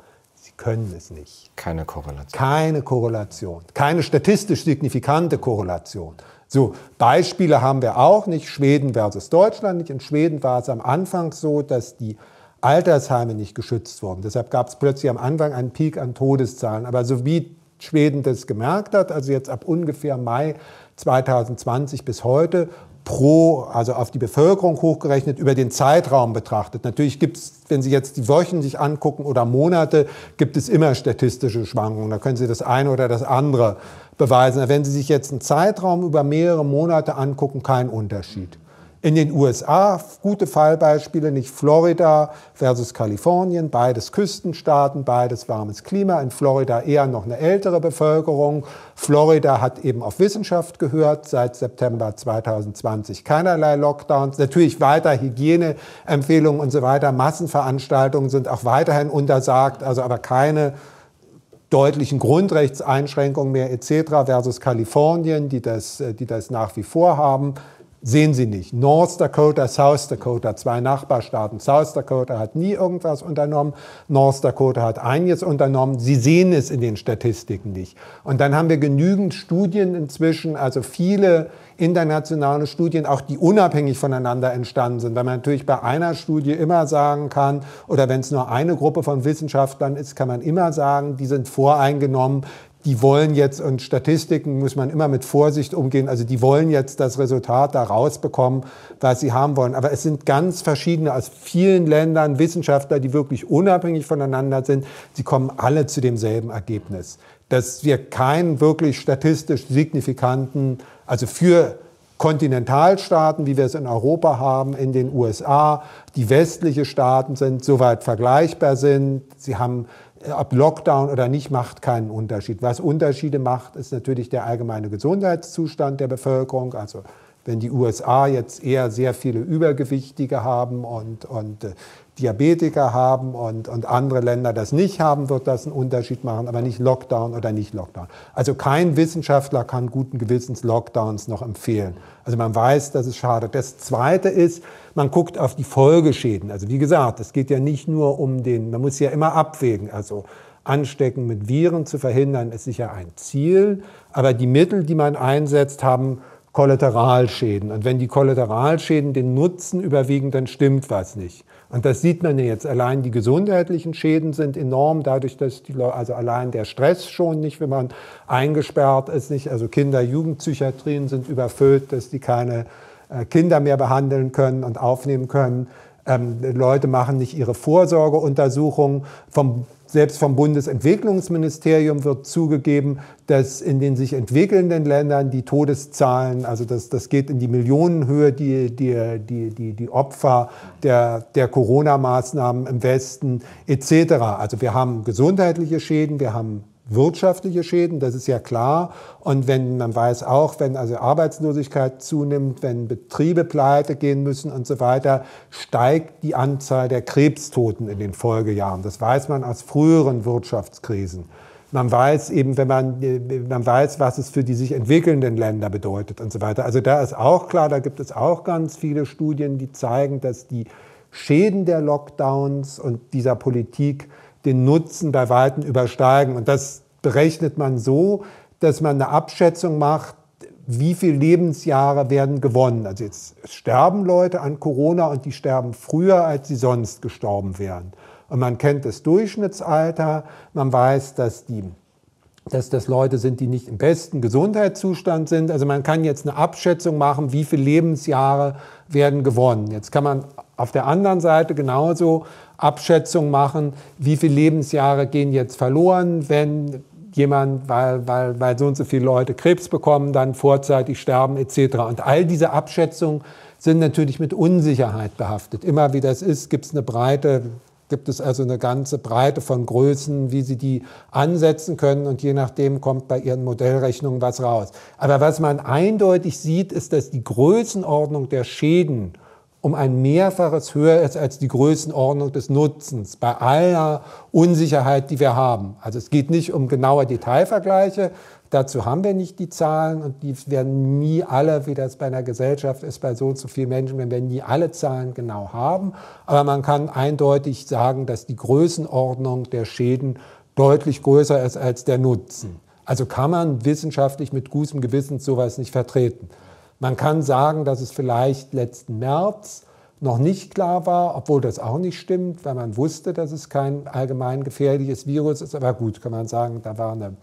können es nicht. Keine Korrelation. Keine Korrelation. Keine statistisch signifikante Korrelation. So, Beispiele haben wir auch nicht. Schweden versus Deutschland nicht. In Schweden war es am Anfang so, dass die Altersheime nicht geschützt wurden. Deshalb gab es plötzlich am Anfang einen Peak an Todeszahlen. Aber so wie Schweden das gemerkt hat, also jetzt ab ungefähr Mai 2020 bis heute, pro, also auf die Bevölkerung hochgerechnet, über den Zeitraum betrachtet. Natürlich gibt es, wenn Sie jetzt die Wochen sich angucken oder Monate, gibt es immer statistische Schwankungen. Da können Sie das eine oder das andere beweisen. Wenn Sie sich jetzt einen Zeitraum über mehrere Monate angucken, kein Unterschied. In den USA gute Fallbeispiele, nicht Florida versus Kalifornien, beides Küstenstaaten, beides warmes Klima. In Florida eher noch eine ältere Bevölkerung. Florida hat eben auf Wissenschaft gehört, seit September 2020 keinerlei Lockdowns. Natürlich weiter Hygieneempfehlungen und so weiter. Massenveranstaltungen sind auch weiterhin untersagt, also aber keine deutlichen Grundrechtseinschränkungen mehr etc. versus Kalifornien, die das, die das nach wie vor haben sehen Sie nicht. North Dakota, South Dakota, zwei Nachbarstaaten. South Dakota hat nie irgendwas unternommen, North Dakota hat einiges unternommen. Sie sehen es in den Statistiken nicht. Und dann haben wir genügend Studien inzwischen, also viele internationale Studien, auch die unabhängig voneinander entstanden sind. Weil man natürlich bei einer Studie immer sagen kann, oder wenn es nur eine Gruppe von Wissenschaftlern ist, kann man immer sagen, die sind voreingenommen, die wollen jetzt, und Statistiken muss man immer mit Vorsicht umgehen, also die wollen jetzt das Resultat da rausbekommen, was sie haben wollen. Aber es sind ganz verschiedene aus vielen Ländern Wissenschaftler, die wirklich unabhängig voneinander sind. Sie kommen alle zu demselben Ergebnis, dass wir keinen wirklich statistisch signifikanten, also für Kontinentalstaaten, wie wir es in Europa haben, in den USA, die westliche Staaten sind, soweit vergleichbar sind. Sie haben ob Lockdown oder nicht, macht keinen Unterschied. Was Unterschiede macht, ist natürlich der allgemeine Gesundheitszustand der Bevölkerung. Also wenn die USA jetzt eher sehr viele Übergewichtige haben und, und äh, Diabetiker haben und, und andere Länder das nicht haben, wird das einen Unterschied machen, aber nicht Lockdown oder nicht Lockdown. Also kein Wissenschaftler kann guten Gewissens Lockdowns noch empfehlen. Also man weiß, dass es schadet. Das Zweite ist, man guckt auf die Folgeschäden. Also wie gesagt, es geht ja nicht nur um den, man muss ja immer abwägen. Also Anstecken mit Viren zu verhindern, ist sicher ein Ziel, aber die Mittel, die man einsetzt, haben Kollateralschäden. Und wenn die Kollateralschäden den Nutzen überwiegen, dann stimmt was nicht. Und das sieht man ja jetzt. Allein die gesundheitlichen Schäden sind enorm, dadurch, dass die Leute, also allein der Stress schon nicht, wenn man eingesperrt ist, nicht. Also Kinder, Jugendpsychiatrien sind überfüllt, dass die keine äh, Kinder mehr behandeln können und aufnehmen können. Ähm, Leute machen nicht ihre Vorsorgeuntersuchungen. Vom selbst vom Bundesentwicklungsministerium wird zugegeben, dass in den sich entwickelnden Ländern die Todeszahlen, also das, das geht in die Millionenhöhe, die, die, die, die, die Opfer der, der Corona-Maßnahmen im Westen etc. Also wir haben gesundheitliche Schäden, wir haben wirtschaftliche Schäden, das ist ja klar. Und wenn man weiß auch, wenn also Arbeitslosigkeit zunimmt, wenn Betriebe pleite gehen müssen und so weiter, steigt die Anzahl der Krebstoten in den Folgejahren. Das weiß man aus früheren Wirtschaftskrisen. Man weiß eben, wenn man, man weiß, was es für die sich entwickelnden Länder bedeutet und so weiter. Also da ist auch klar, da gibt es auch ganz viele Studien, die zeigen, dass die Schäden der Lockdowns und dieser Politik den Nutzen bei Weitem übersteigen. Und das berechnet man so, dass man eine Abschätzung macht, wie viele Lebensjahre werden gewonnen. Also jetzt sterben Leute an Corona und die sterben früher, als sie sonst gestorben wären. Und man kennt das Durchschnittsalter, man weiß, dass die dass das Leute sind, die nicht im besten Gesundheitszustand sind. Also man kann jetzt eine Abschätzung machen, wie viele Lebensjahre werden gewonnen. Jetzt kann man auf der anderen Seite genauso Abschätzung machen, wie viele Lebensjahre gehen jetzt verloren, wenn jemand, weil, weil, weil so und so viele Leute Krebs bekommen, dann vorzeitig sterben etc. Und all diese Abschätzungen sind natürlich mit Unsicherheit behaftet. Immer wie das ist, gibt es eine breite, gibt es also eine ganze Breite von Größen, wie Sie die ansetzen können und je nachdem kommt bei Ihren Modellrechnungen was raus. Aber was man eindeutig sieht, ist, dass die Größenordnung der Schäden um ein Mehrfaches höher ist als die Größenordnung des Nutzens bei aller Unsicherheit, die wir haben. Also es geht nicht um genaue Detailvergleiche, dazu haben wir nicht die Zahlen und die werden nie alle, wie das bei einer Gesellschaft ist, bei so und so vielen Menschen, wir werden nie alle Zahlen genau haben, aber man kann eindeutig sagen, dass die Größenordnung der Schäden deutlich größer ist als der Nutzen. Also kann man wissenschaftlich mit gutem Gewissen sowas nicht vertreten. Man kann sagen, dass es vielleicht letzten März noch nicht klar war, obwohl das auch nicht stimmt, weil man wusste, dass es kein allgemein gefährliches Virus ist. Aber gut, kann man sagen, da war eine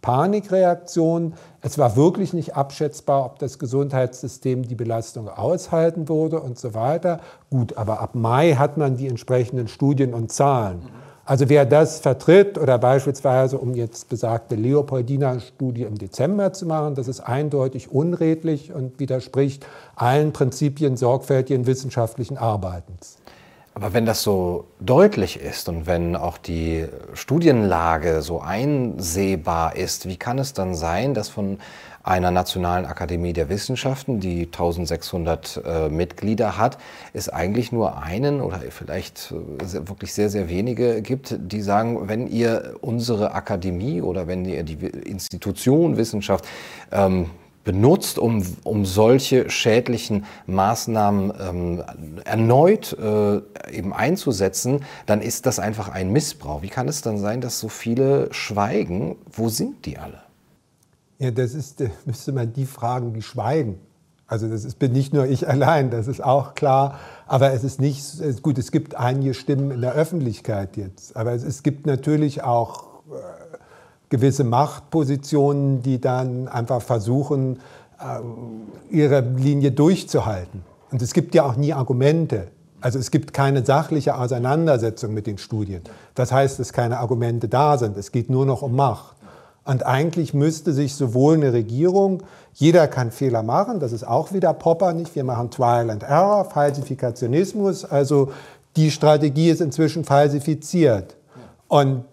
Panikreaktion. Es war wirklich nicht abschätzbar, ob das Gesundheitssystem die Belastung aushalten würde und so weiter. Gut, aber ab Mai hat man die entsprechenden Studien und Zahlen. Also wer das vertritt oder beispielsweise, um jetzt besagte Leopoldina-Studie im Dezember zu machen, das ist eindeutig unredlich und widerspricht allen Prinzipien sorgfältigen wissenschaftlichen Arbeitens. Aber wenn das so deutlich ist und wenn auch die Studienlage so einsehbar ist, wie kann es dann sein, dass von einer Nationalen Akademie der Wissenschaften, die 1600 äh, Mitglieder hat, es eigentlich nur einen oder vielleicht äh, wirklich sehr, sehr wenige gibt, die sagen, wenn ihr unsere Akademie oder wenn ihr die Institution Wissenschaft ähm, benutzt, um, um solche schädlichen Maßnahmen ähm, erneut äh, eben einzusetzen, dann ist das einfach ein Missbrauch. Wie kann es dann sein, dass so viele schweigen? Wo sind die alle? Ja, das ist, äh, müsste man die fragen, die schweigen. Also das ist, bin nicht nur ich allein, das ist auch klar. Aber es ist nicht, gut, es gibt einige Stimmen in der Öffentlichkeit jetzt. Aber es, es gibt natürlich auch äh, gewisse Machtpositionen, die dann einfach versuchen, äh, ihre Linie durchzuhalten. Und es gibt ja auch nie Argumente. Also es gibt keine sachliche Auseinandersetzung mit den Studien. Das heißt, dass keine Argumente da sind. Es geht nur noch um Macht. Und eigentlich müsste sich sowohl eine Regierung, jeder kann Fehler machen, das ist auch wieder Popper nicht, wir machen Trial and Error, Falsifikationismus, also die Strategie ist inzwischen falsifiziert. Und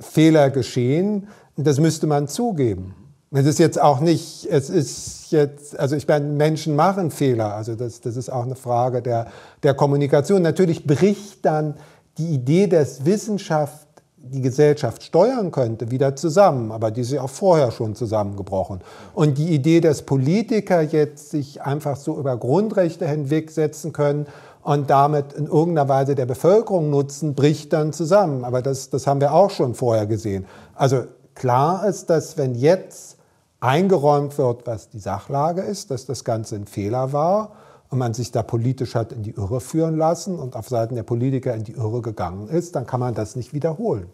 Fehler geschehen, das müsste man zugeben. Es ist jetzt auch nicht, es ist jetzt, also ich meine, Menschen machen Fehler, also das, das ist auch eine Frage der, der Kommunikation. Natürlich bricht dann die Idee, dass Wissenschaft die Gesellschaft steuern könnte, wieder zusammen. Aber die ist ja auch vorher schon zusammengebrochen. Und die Idee, dass Politiker jetzt sich einfach so über Grundrechte hinwegsetzen können und damit in irgendeiner Weise der Bevölkerung nutzen, bricht dann zusammen. Aber das, das haben wir auch schon vorher gesehen. Also klar ist, dass wenn jetzt eingeräumt wird, was die Sachlage ist, dass das Ganze ein Fehler war, und man sich da politisch hat in die Irre führen lassen und auf Seiten der Politiker in die Irre gegangen ist, dann kann man das nicht wiederholen.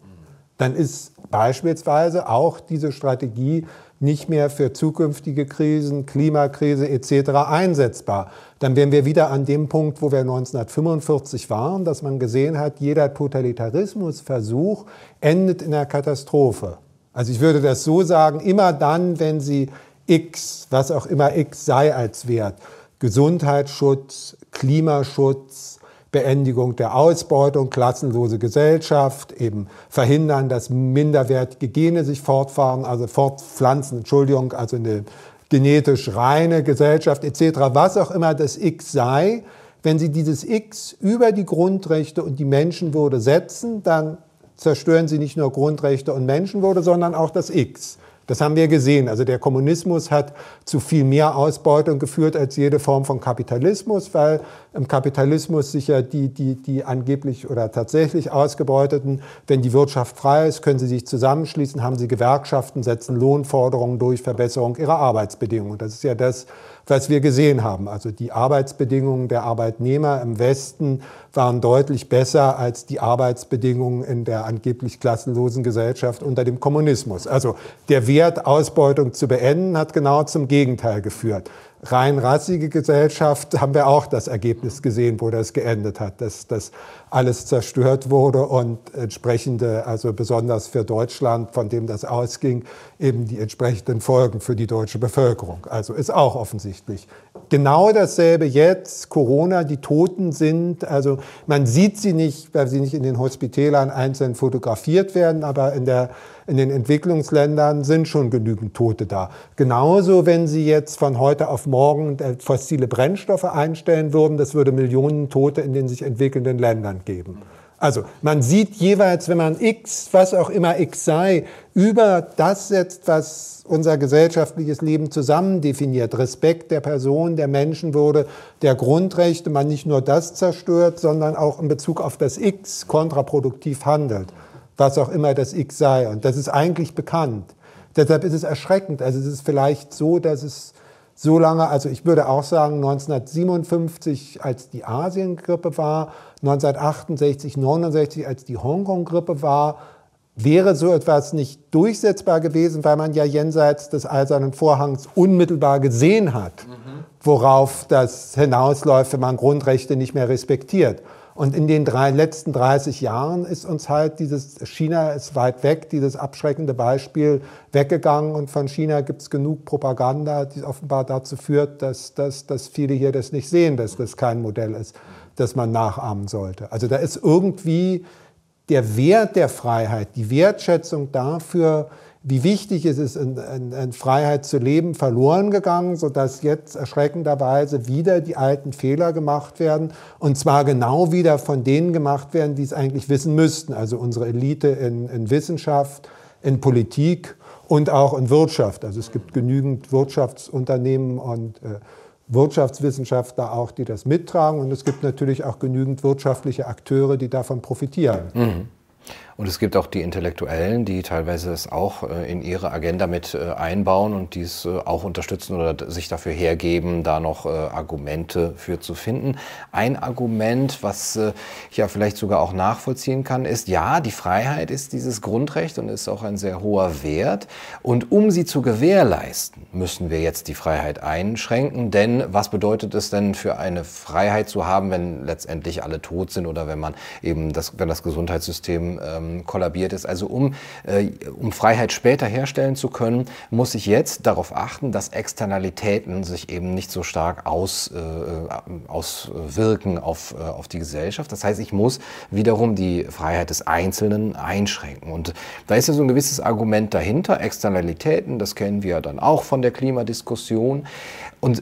Dann ist beispielsweise auch diese Strategie nicht mehr für zukünftige Krisen, Klimakrise etc. einsetzbar. Dann wären wir wieder an dem Punkt, wo wir 1945 waren, dass man gesehen hat, jeder Totalitarismusversuch endet in einer Katastrophe. Also ich würde das so sagen, immer dann, wenn Sie X, was auch immer X sei als Wert, Gesundheitsschutz, Klimaschutz, Beendigung der Ausbeutung, klassenlose Gesellschaft, eben verhindern, dass minderwertige Gene sich fortfahren, also fortpflanzen, Entschuldigung, also eine genetisch reine Gesellschaft etc., was auch immer das X sei, wenn Sie dieses X über die Grundrechte und die Menschenwürde setzen, dann zerstören Sie nicht nur Grundrechte und Menschenwürde, sondern auch das X. Das haben wir gesehen. Also der Kommunismus hat zu viel mehr Ausbeutung geführt als jede Form von Kapitalismus, weil im Kapitalismus sich ja die, die, die angeblich oder tatsächlich Ausgebeuteten, wenn die Wirtschaft frei ist, können sie sich zusammenschließen, haben sie Gewerkschaften, setzen Lohnforderungen durch, Verbesserung ihrer Arbeitsbedingungen. Das ist ja das, was wir gesehen haben. Also die Arbeitsbedingungen der Arbeitnehmer im Westen waren deutlich besser als die Arbeitsbedingungen in der angeblich klassenlosen Gesellschaft unter dem Kommunismus. Also der Wert, Ausbeutung zu beenden, hat genau zum Gegenteil geführt rein rassige Gesellschaft haben wir auch das Ergebnis gesehen, wo das geendet hat, dass das alles zerstört wurde und entsprechende, also besonders für Deutschland, von dem das ausging, eben die entsprechenden Folgen für die deutsche Bevölkerung. Also ist auch offensichtlich. Genau dasselbe jetzt, Corona, die Toten sind, also man sieht sie nicht, weil sie nicht in den Hospitälern einzeln fotografiert werden, aber in der in den Entwicklungsländern sind schon genügend Tote da. Genauso, wenn Sie jetzt von heute auf morgen äh, fossile Brennstoffe einstellen würden, das würde Millionen Tote in den sich entwickelnden Ländern geben. Also man sieht jeweils, wenn man X, was auch immer X sei, über das setzt, was unser gesellschaftliches Leben zusammen definiert, Respekt der Person, der Menschenwürde, der Grundrechte, man nicht nur das zerstört, sondern auch in Bezug auf das X kontraproduktiv handelt was auch immer das X sei. Und das ist eigentlich bekannt. Deshalb ist es erschreckend. Also es ist vielleicht so, dass es so lange, also ich würde auch sagen, 1957, als die Asien-Grippe war, 1968, 69, als die Hongkong-Grippe war, wäre so etwas nicht durchsetzbar gewesen, weil man ja jenseits des Eisernen Vorhangs unmittelbar gesehen hat, worauf das hinausläuft, wenn man Grundrechte nicht mehr respektiert. Und in den drei, letzten 30 Jahren ist uns halt dieses, China ist weit weg, dieses abschreckende Beispiel weggegangen. Und von China gibt es genug Propaganda, die offenbar dazu führt, dass, dass, dass viele hier das nicht sehen, dass das kein Modell ist, das man nachahmen sollte. Also da ist irgendwie der Wert der Freiheit, die Wertschätzung dafür, wie wichtig es ist, in, in, in, Freiheit zu leben, verloren gegangen, sodass jetzt erschreckenderweise wieder die alten Fehler gemacht werden. Und zwar genau wieder von denen gemacht werden, die es eigentlich wissen müssten. Also unsere Elite in, in Wissenschaft, in Politik und auch in Wirtschaft. Also es gibt genügend Wirtschaftsunternehmen und äh, Wirtschaftswissenschaftler auch, die das mittragen. Und es gibt natürlich auch genügend wirtschaftliche Akteure, die davon profitieren. Mhm. Und es gibt auch die Intellektuellen, die teilweise es auch äh, in ihre Agenda mit äh, einbauen und dies äh, auch unterstützen oder sich dafür hergeben, da noch Argumente für zu finden. Ein Argument, was ich ja vielleicht sogar auch nachvollziehen kann, ist, ja, die Freiheit ist dieses Grundrecht und ist auch ein sehr hoher Wert. Und um sie zu gewährleisten, müssen wir jetzt die Freiheit einschränken. Denn was bedeutet es denn für eine Freiheit zu haben, wenn letztendlich alle tot sind oder wenn man eben das, wenn das Gesundheitssystem ähm, ähm, kollabiert ist. Also um, äh, um Freiheit später herstellen zu können, muss ich jetzt darauf achten, dass Externalitäten sich eben nicht so stark aus, äh, auswirken auf, äh, auf die Gesellschaft. Das heißt, ich muss wiederum die Freiheit des Einzelnen einschränken. Und da ist ja so ein gewisses Argument dahinter. Externalitäten, das kennen wir dann auch von der Klimadiskussion. Und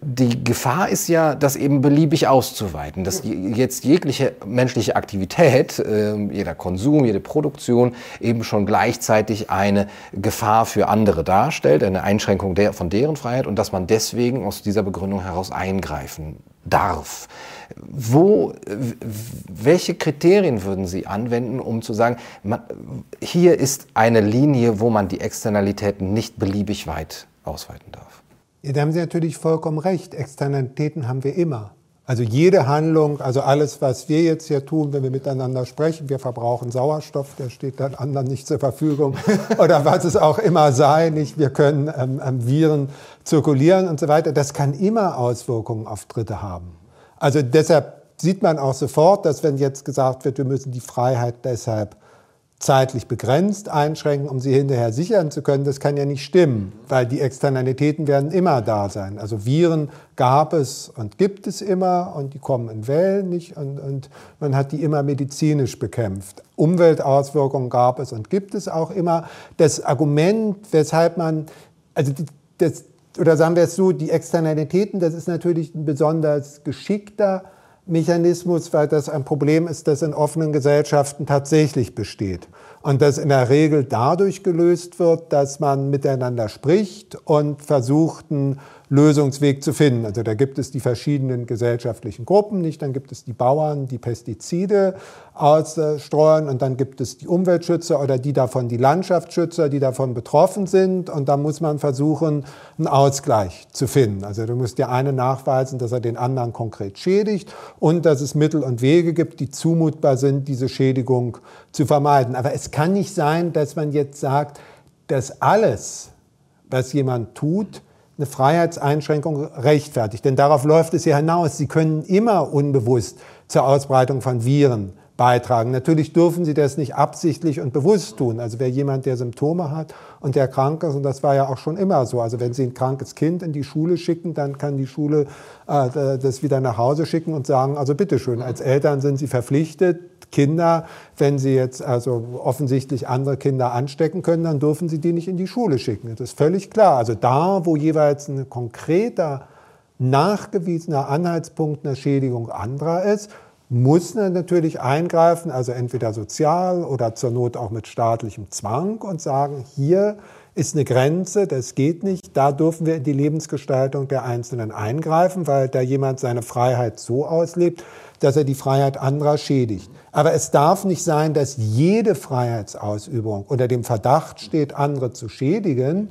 die Gefahr ist ja, das eben beliebig auszuweiten, dass jetzt jegliche menschliche Aktivität, äh, jeder Konsum, jede Produktion eben schon gleichzeitig eine Gefahr für andere darstellt, eine Einschränkung der, von deren Freiheit und dass man deswegen aus dieser Begründung heraus eingreifen darf. Wo, welche Kriterien würden Sie anwenden, um zu sagen, man, hier ist eine Linie, wo man die Externalitäten nicht beliebig weit ausweiten darf? Ja, da haben Sie natürlich vollkommen recht. Externalitäten haben wir immer. Also jede Handlung, also alles, was wir jetzt hier tun, wenn wir miteinander sprechen, wir verbrauchen Sauerstoff, der steht dann anderen nicht zur Verfügung oder was es auch immer sei, nicht, wir können ähm, ähm, Viren zirkulieren und so weiter. Das kann immer Auswirkungen auf Dritte haben. Also deshalb sieht man auch sofort, dass wenn jetzt gesagt wird, wir müssen die Freiheit deshalb zeitlich begrenzt einschränken, um sie hinterher sichern zu können, das kann ja nicht stimmen, weil die Externalitäten werden immer da sein. Also Viren gab es und gibt es immer und die kommen in Wellen nicht und, und man hat die immer medizinisch bekämpft. Umweltauswirkungen gab es und gibt es auch immer. Das Argument, weshalb man, also das, oder sagen wir es so, die Externalitäten, das ist natürlich ein besonders geschickter Mechanismus, weil das ein Problem ist, das in offenen Gesellschaften tatsächlich besteht. Und das in der Regel dadurch gelöst wird, dass man miteinander spricht und versucht, einen Lösungsweg zu finden. Also da gibt es die verschiedenen gesellschaftlichen Gruppen, nicht? Dann gibt es die Bauern, die Pestizide ausstreuen und dann gibt es die Umweltschützer oder die davon die Landschaftsschützer, die davon betroffen sind und da muss man versuchen, einen Ausgleich zu finden. Also du musst der eine nachweisen, dass er den anderen konkret schädigt und dass es Mittel und Wege gibt, die zumutbar sind, diese Schädigung zu vermeiden. Aber es kann nicht sein, dass man jetzt sagt, dass alles, was jemand tut, eine Freiheitseinschränkung rechtfertigt. Denn darauf läuft es ja hinaus. Sie können immer unbewusst zur Ausbreitung von Viren beitragen. Natürlich dürfen sie das nicht absichtlich und bewusst tun. Also wer jemand, der Symptome hat und der krank ist, und das war ja auch schon immer so, also wenn Sie ein krankes Kind in die Schule schicken, dann kann die Schule äh, das wieder nach Hause schicken und sagen, also bitteschön, als Eltern sind Sie verpflichtet, Kinder, wenn sie jetzt also offensichtlich andere Kinder anstecken können, dann dürfen sie die nicht in die Schule schicken. Das ist völlig klar. Also da, wo jeweils ein konkreter, nachgewiesener Anhaltspunkt einer Schädigung anderer ist, muss man natürlich eingreifen, also entweder sozial oder zur Not auch mit staatlichem Zwang und sagen, hier ist eine Grenze, das geht nicht, da dürfen wir in die Lebensgestaltung der Einzelnen eingreifen, weil da jemand seine Freiheit so auslebt, dass er die Freiheit anderer schädigt. Aber es darf nicht sein, dass jede Freiheitsausübung unter dem Verdacht steht, andere zu schädigen,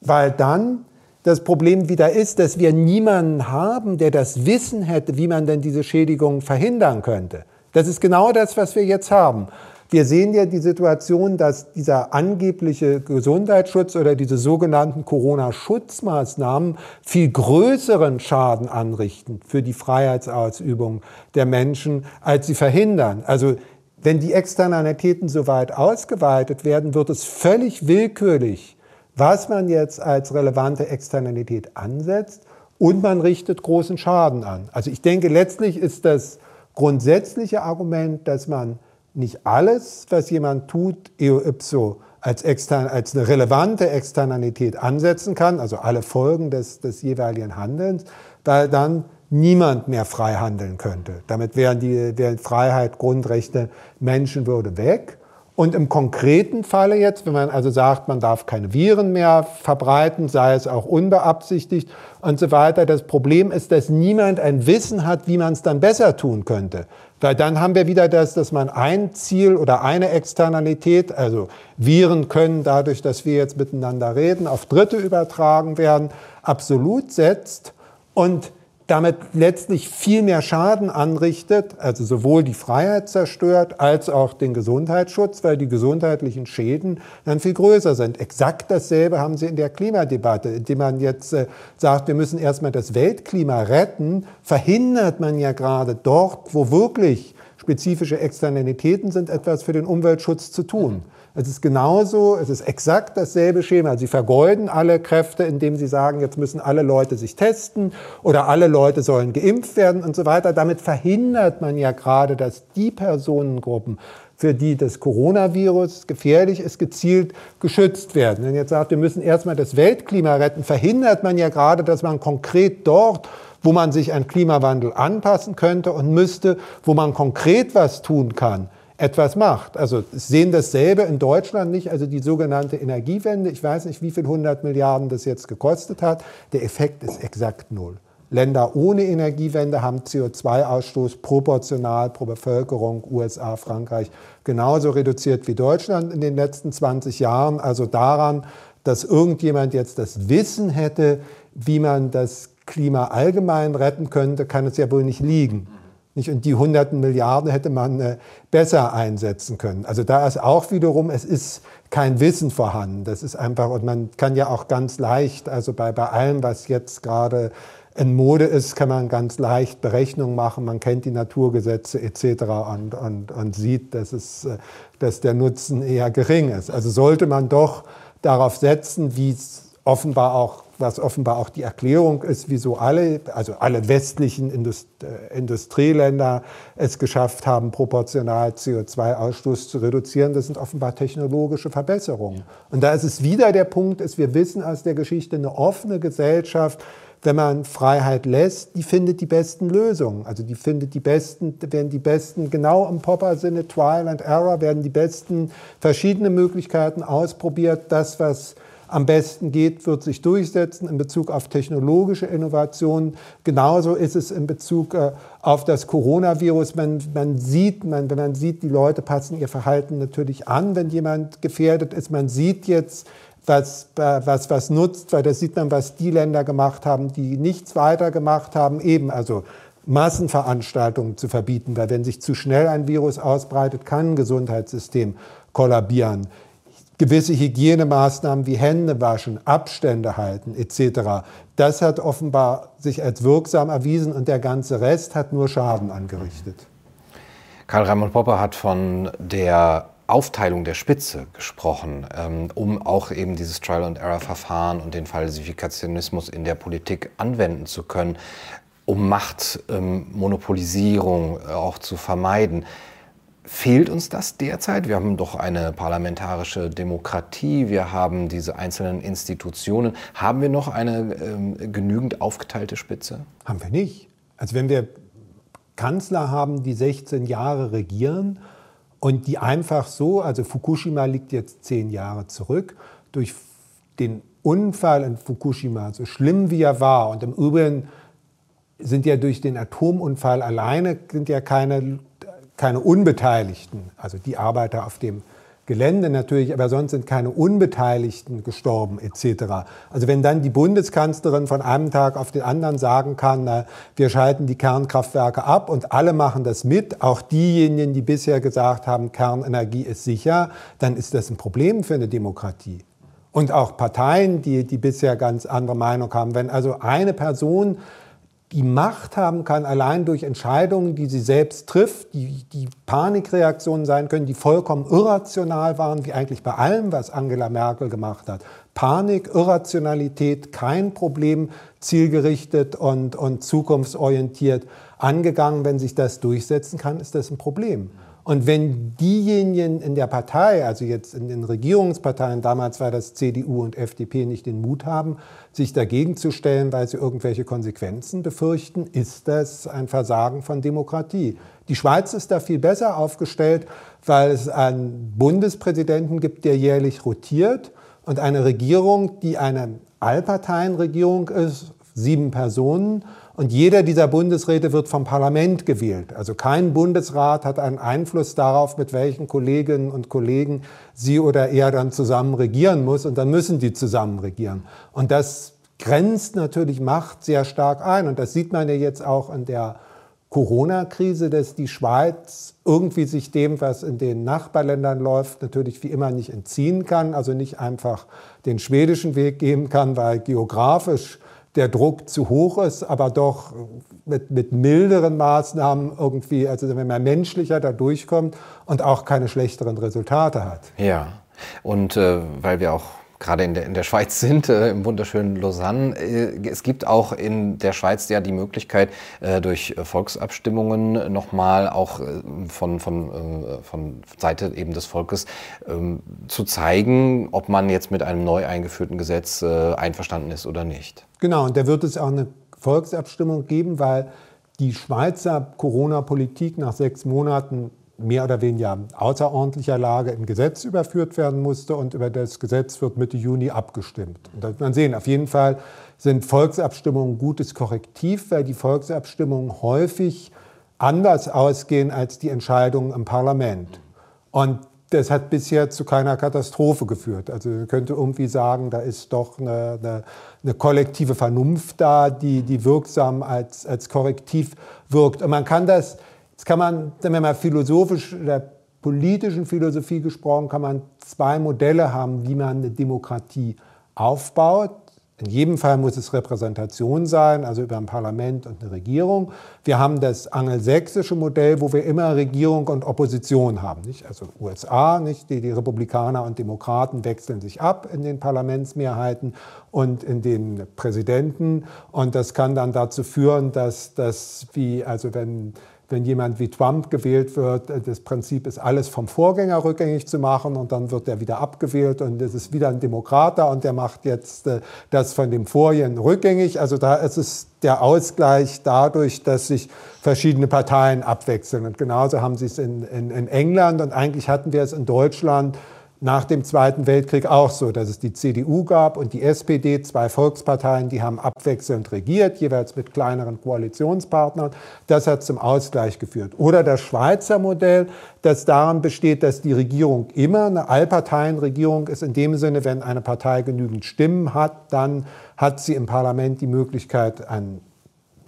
weil dann das Problem wieder ist, dass wir niemanden haben, der das Wissen hätte, wie man denn diese Schädigung verhindern könnte. Das ist genau das, was wir jetzt haben. Wir sehen ja die Situation, dass dieser angebliche Gesundheitsschutz oder diese sogenannten Corona-Schutzmaßnahmen viel größeren Schaden anrichten für die Freiheitsausübung der Menschen, als sie verhindern. Also wenn die Externalitäten so weit ausgeweitet werden, wird es völlig willkürlich, was man jetzt als relevante Externalität ansetzt und man richtet großen Schaden an. Also ich denke, letztlich ist das grundsätzliche Argument, dass man nicht alles, was jemand tut, eo ipso als, extern, als eine relevante Externalität ansetzen kann, also alle Folgen des, des jeweiligen Handelns, weil dann niemand mehr frei handeln könnte. Damit wären die wären Freiheit, Grundrechte, Menschenwürde weg. Und im konkreten Falle jetzt, wenn man also sagt, man darf keine Viren mehr verbreiten, sei es auch unbeabsichtigt und so weiter, das Problem ist, dass niemand ein Wissen hat, wie man es dann besser tun könnte. Weil dann haben wir wieder das, dass man ein Ziel oder eine Externalität, also Viren können dadurch, dass wir jetzt miteinander reden, auf Dritte übertragen werden, absolut setzt und damit letztlich viel mehr Schaden anrichtet, also sowohl die Freiheit zerstört als auch den Gesundheitsschutz, weil die gesundheitlichen Schäden dann viel größer sind. Exakt dasselbe haben Sie in der Klimadebatte, indem man jetzt äh, sagt, wir müssen erstmal das Weltklima retten, verhindert man ja gerade dort, wo wirklich spezifische Externalitäten sind, etwas für den Umweltschutz zu tun. Es ist genauso, es ist exakt dasselbe Schema. Sie vergeuden alle Kräfte, indem sie sagen, jetzt müssen alle Leute sich testen oder alle Leute sollen geimpft werden und so weiter. Damit verhindert man ja gerade, dass die Personengruppen, für die das Coronavirus gefährlich ist, gezielt geschützt werden. Wenn jetzt sagt, wir müssen erstmal das Weltklima retten, verhindert man ja gerade, dass man konkret dort wo man sich an Klimawandel anpassen könnte und müsste, wo man konkret was tun kann, etwas macht. Also sehen dasselbe in Deutschland nicht, also die sogenannte Energiewende. Ich weiß nicht, wie viel 100 Milliarden das jetzt gekostet hat. Der Effekt ist exakt null. Länder ohne Energiewende haben CO2-Ausstoß proportional pro Bevölkerung, USA, Frankreich, genauso reduziert wie Deutschland in den letzten 20 Jahren. Also daran, dass irgendjemand jetzt das Wissen hätte, wie man das Klima allgemein retten könnte, kann es ja wohl nicht liegen. Nicht? Und die hunderten Milliarden hätte man äh, besser einsetzen können. Also da ist auch wiederum, es ist kein Wissen vorhanden. Das ist einfach, und man kann ja auch ganz leicht, also bei, bei allem, was jetzt gerade in Mode ist, kann man ganz leicht Berechnungen machen. Man kennt die Naturgesetze etc. und, und, und sieht, dass, es, äh, dass der Nutzen eher gering ist. Also sollte man doch darauf setzen, wie es offenbar auch was offenbar auch die Erklärung ist, wieso alle, also alle westlichen Indust äh, Industrieländer es geschafft haben, proportional CO2-Ausstoß zu reduzieren. Das sind offenbar technologische Verbesserungen. Und da ist es wieder der Punkt, ist, wir wissen aus der Geschichte, eine offene Gesellschaft, wenn man Freiheit lässt, die findet die besten Lösungen. Also die findet die besten, werden die besten, genau im Popper-Sinne, Trial and Error, werden die besten verschiedene Möglichkeiten ausprobiert. Das, was am besten geht, wird sich durchsetzen in Bezug auf technologische Innovationen. Genauso ist es in Bezug äh, auf das Coronavirus. Man, man sieht, man, wenn man sieht, die Leute passen ihr Verhalten natürlich an, wenn jemand gefährdet ist. Man sieht jetzt, was, äh, was, was nutzt, weil da sieht man, was die Länder gemacht haben, die nichts weiter gemacht haben, eben also Massenveranstaltungen zu verbieten, weil wenn sich zu schnell ein Virus ausbreitet, kann ein Gesundheitssystem kollabieren gewisse Hygienemaßnahmen wie Hände waschen, Abstände halten etc. Das hat offenbar sich als wirksam erwiesen und der ganze Rest hat nur Schaden angerichtet. Karl Raimund Popper hat von der Aufteilung der Spitze gesprochen, ähm, um auch eben dieses Trial-and-Error-Verfahren und den Falsifikationismus in der Politik anwenden zu können, um Machtmonopolisierung ähm, auch zu vermeiden. Fehlt uns das derzeit? Wir haben doch eine parlamentarische Demokratie, wir haben diese einzelnen Institutionen. Haben wir noch eine ähm, genügend aufgeteilte Spitze? Haben wir nicht. Also wenn wir Kanzler haben, die 16 Jahre regieren und die einfach so, also Fukushima liegt jetzt zehn Jahre zurück, durch den Unfall in Fukushima, so schlimm wie er war, und im Übrigen sind ja durch den Atomunfall alleine sind ja keine keine Unbeteiligten, also die Arbeiter auf dem Gelände natürlich, aber sonst sind keine Unbeteiligten gestorben etc. Also wenn dann die Bundeskanzlerin von einem Tag auf den anderen sagen kann, na, wir schalten die Kernkraftwerke ab und alle machen das mit, auch diejenigen, die bisher gesagt haben, Kernenergie ist sicher, dann ist das ein Problem für eine Demokratie. Und auch Parteien, die, die bisher ganz andere Meinung haben. Wenn also eine Person die Macht haben kann, allein durch Entscheidungen, die sie selbst trifft, die, die Panikreaktionen sein können, die vollkommen irrational waren, wie eigentlich bei allem, was Angela Merkel gemacht hat. Panik, Irrationalität, kein Problem, zielgerichtet und, und zukunftsorientiert angegangen. Wenn sich das durchsetzen kann, ist das ein Problem. Und wenn diejenigen in der Partei, also jetzt in den Regierungsparteien, damals war das CDU und FDP, nicht den Mut haben, sich dagegen zu stellen, weil sie irgendwelche Konsequenzen befürchten, ist das ein Versagen von Demokratie. Die Schweiz ist da viel besser aufgestellt, weil es einen Bundespräsidenten gibt, der jährlich rotiert und eine Regierung, die eine Allparteienregierung ist, sieben Personen und jeder dieser Bundesräte wird vom Parlament gewählt. Also kein Bundesrat hat einen Einfluss darauf, mit welchen Kolleginnen und Kollegen sie oder er dann zusammen regieren muss. Und dann müssen die zusammen regieren. Und das grenzt natürlich Macht sehr stark ein. Und das sieht man ja jetzt auch in der Corona-Krise, dass die Schweiz irgendwie sich dem, was in den Nachbarländern läuft, natürlich wie immer nicht entziehen kann. Also nicht einfach den schwedischen Weg gehen kann, weil geografisch der Druck zu hoch ist, aber doch mit, mit milderen Maßnahmen irgendwie, also wenn man menschlicher da durchkommt und auch keine schlechteren Resultate hat. Ja, und äh, weil wir auch gerade in der, in der Schweiz sind, äh, im wunderschönen Lausanne. Äh, es gibt auch in der Schweiz ja die Möglichkeit, äh, durch Volksabstimmungen nochmal auch äh, von, von, äh, von Seite eben des Volkes ähm, zu zeigen, ob man jetzt mit einem neu eingeführten Gesetz äh, einverstanden ist oder nicht. Genau, und da wird es auch eine Volksabstimmung geben, weil die Schweizer Corona-Politik nach sechs Monaten mehr oder weniger außerordentlicher Lage in Gesetz überführt werden musste und über das Gesetz wird Mitte Juni abgestimmt. Und da wird man sehen, auf jeden Fall sind Volksabstimmungen gutes Korrektiv, weil die Volksabstimmungen häufig anders ausgehen als die Entscheidungen im Parlament. Und das hat bisher zu keiner Katastrophe geführt. Also man könnte irgendwie sagen, da ist doch eine, eine, eine kollektive Vernunft da, die, die wirksam als, als Korrektiv wirkt. Und man kann das Jetzt kann man, wenn wir mal philosophisch oder politischen Philosophie gesprochen, kann man zwei Modelle haben, wie man eine Demokratie aufbaut. In jedem Fall muss es Repräsentation sein, also über ein Parlament und eine Regierung. Wir haben das angelsächsische Modell, wo wir immer Regierung und Opposition haben. Nicht? Also USA, nicht? Die, die Republikaner und Demokraten wechseln sich ab in den Parlamentsmehrheiten und in den Präsidenten. Und das kann dann dazu führen, dass das wie, also wenn wenn jemand wie Trump gewählt wird, äh, das Prinzip ist, alles vom Vorgänger rückgängig zu machen und dann wird er wieder abgewählt und es ist wieder ein Demokrater und der macht jetzt äh, das von dem Vorjährigen rückgängig. Also da ist es der Ausgleich dadurch, dass sich verschiedene Parteien abwechseln. Und genauso haben sie es in, in, in England und eigentlich hatten wir es in Deutschland nach dem Zweiten Weltkrieg auch so, dass es die CDU gab und die SPD, zwei Volksparteien, die haben abwechselnd regiert, jeweils mit kleineren Koalitionspartnern. Das hat zum Ausgleich geführt. Oder das Schweizer Modell, das daran besteht, dass die Regierung immer eine Allparteienregierung ist, in dem Sinne, wenn eine Partei genügend Stimmen hat, dann hat sie im Parlament die Möglichkeit, einen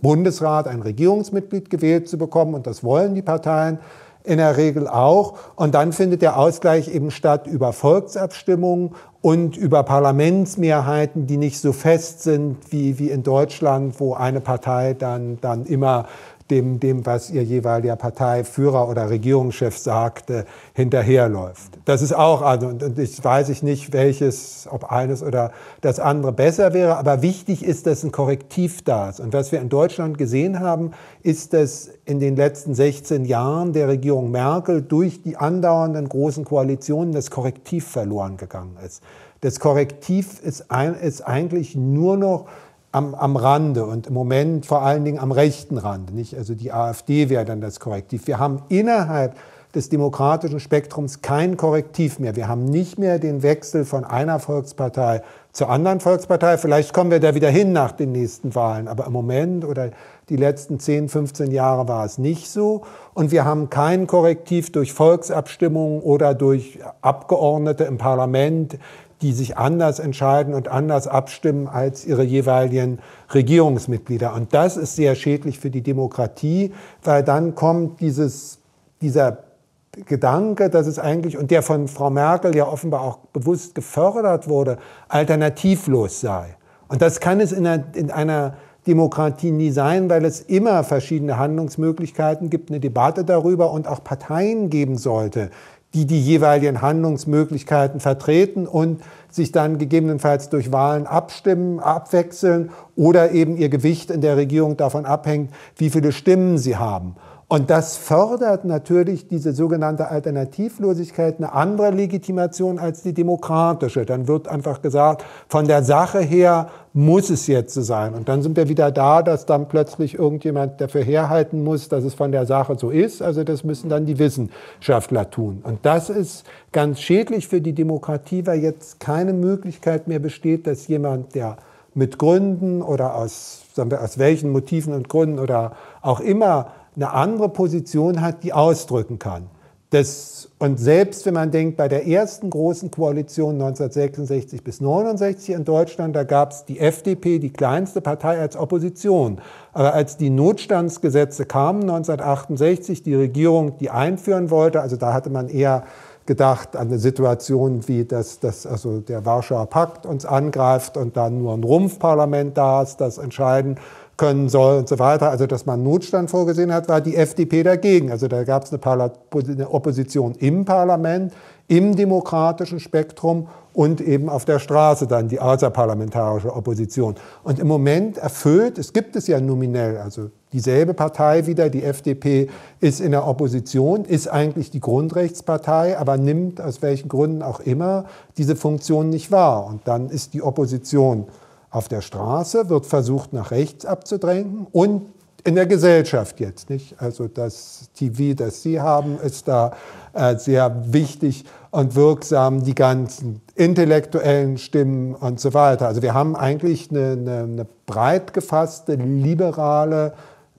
Bundesrat, ein Regierungsmitglied gewählt zu bekommen. Und das wollen die Parteien in der Regel auch. Und dann findet der Ausgleich eben statt über Volksabstimmungen und über Parlamentsmehrheiten, die nicht so fest sind wie, wie in Deutschland, wo eine Partei dann, dann immer dem, dem, was ihr jeweiliger Parteiführer oder Regierungschef sagte, hinterherläuft. Das ist auch, also, und ich weiß ich nicht, welches, ob eines oder das andere besser wäre, aber wichtig ist, dass ein Korrektiv da ist. Und was wir in Deutschland gesehen haben, ist, dass in den letzten 16 Jahren der Regierung Merkel durch die andauernden großen Koalitionen das Korrektiv verloren gegangen ist. Das Korrektiv ist, ein, ist eigentlich nur noch am, am Rande und im Moment vor allen Dingen am rechten Rande. Nicht? Also die AfD wäre dann das Korrektiv. Wir haben innerhalb des demokratischen Spektrums kein Korrektiv mehr. Wir haben nicht mehr den Wechsel von einer Volkspartei zur anderen Volkspartei. Vielleicht kommen wir da wieder hin nach den nächsten Wahlen, aber im Moment oder die letzten 10, 15 Jahre war es nicht so. Und wir haben kein Korrektiv durch Volksabstimmungen oder durch Abgeordnete im Parlament, die sich anders entscheiden und anders abstimmen als ihre jeweiligen Regierungsmitglieder. Und das ist sehr schädlich für die Demokratie, weil dann kommt dieses, dieser Gedanke, dass es eigentlich, und der von Frau Merkel ja offenbar auch bewusst gefördert wurde, alternativlos sei. Und das kann es in einer, in einer Demokratie nie sein, weil es immer verschiedene Handlungsmöglichkeiten gibt, eine Debatte darüber und auch Parteien geben sollte, die die jeweiligen Handlungsmöglichkeiten vertreten und sich dann gegebenenfalls durch Wahlen abstimmen, abwechseln oder eben ihr Gewicht in der Regierung davon abhängt, wie viele Stimmen sie haben. Und das fördert natürlich diese sogenannte Alternativlosigkeit eine andere Legitimation als die demokratische. Dann wird einfach gesagt, von der Sache her muss es jetzt so sein. Und dann sind wir wieder da, dass dann plötzlich irgendjemand dafür herhalten muss, dass es von der Sache so ist. Also das müssen dann die Wissenschaftler tun. Und das ist ganz schädlich für die Demokratie, weil jetzt keine Möglichkeit mehr besteht, dass jemand, der mit Gründen oder aus, sagen wir, aus welchen Motiven und Gründen oder auch immer eine andere Position hat, die ausdrücken kann. Das, und selbst wenn man denkt, bei der ersten großen Koalition 1966 bis 1969 in Deutschland, da gab es die FDP, die kleinste Partei als Opposition. Aber als die Notstandsgesetze kamen 1968, die Regierung die einführen wollte, also da hatte man eher gedacht an eine Situation wie, dass, dass also der Warschauer Pakt uns angreift und dann nur ein Rumpfparlament da ist, das entscheiden können soll und so weiter, also dass man Notstand vorgesehen hat, war die FDP dagegen. Also da gab es eine, eine Opposition im Parlament, im demokratischen Spektrum und eben auf der Straße dann die außerparlamentarische Opposition. Und im Moment erfüllt, es gibt es ja nominell, also dieselbe Partei wieder, die FDP ist in der Opposition, ist eigentlich die Grundrechtspartei, aber nimmt aus welchen Gründen auch immer diese Funktion nicht wahr. Und dann ist die Opposition auf der Straße wird versucht, nach rechts abzudrängen und in der Gesellschaft jetzt. Nicht? Also das TV, das Sie haben, ist da äh, sehr wichtig und wirksam, die ganzen intellektuellen Stimmen und so weiter. Also wir haben eigentlich eine, eine, eine breit gefasste, liberale,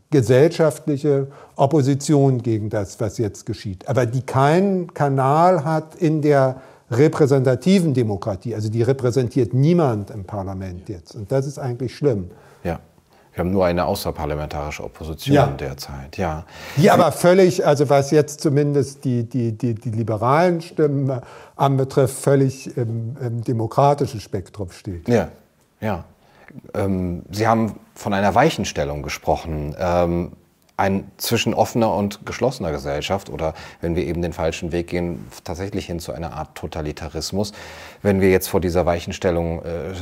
gesellschaftliche Opposition gegen das, was jetzt geschieht, aber die keinen Kanal hat in der repräsentativen Demokratie. Also die repräsentiert niemand im Parlament jetzt. Und das ist eigentlich schlimm. Ja. Wir haben nur eine außerparlamentarische Opposition ja. derzeit, ja. Die aber völlig, also was jetzt zumindest die, die, die, die liberalen Stimmen anbetrifft, völlig im, im demokratischen Spektrum steht. Ja, ja. Ähm, Sie haben von einer Weichenstellung gesprochen. Ähm, ein zwischen offener und geschlossener Gesellschaft oder wenn wir eben den falschen Weg gehen, tatsächlich hin zu einer Art Totalitarismus. Wenn wir jetzt vor dieser Weichenstellung äh,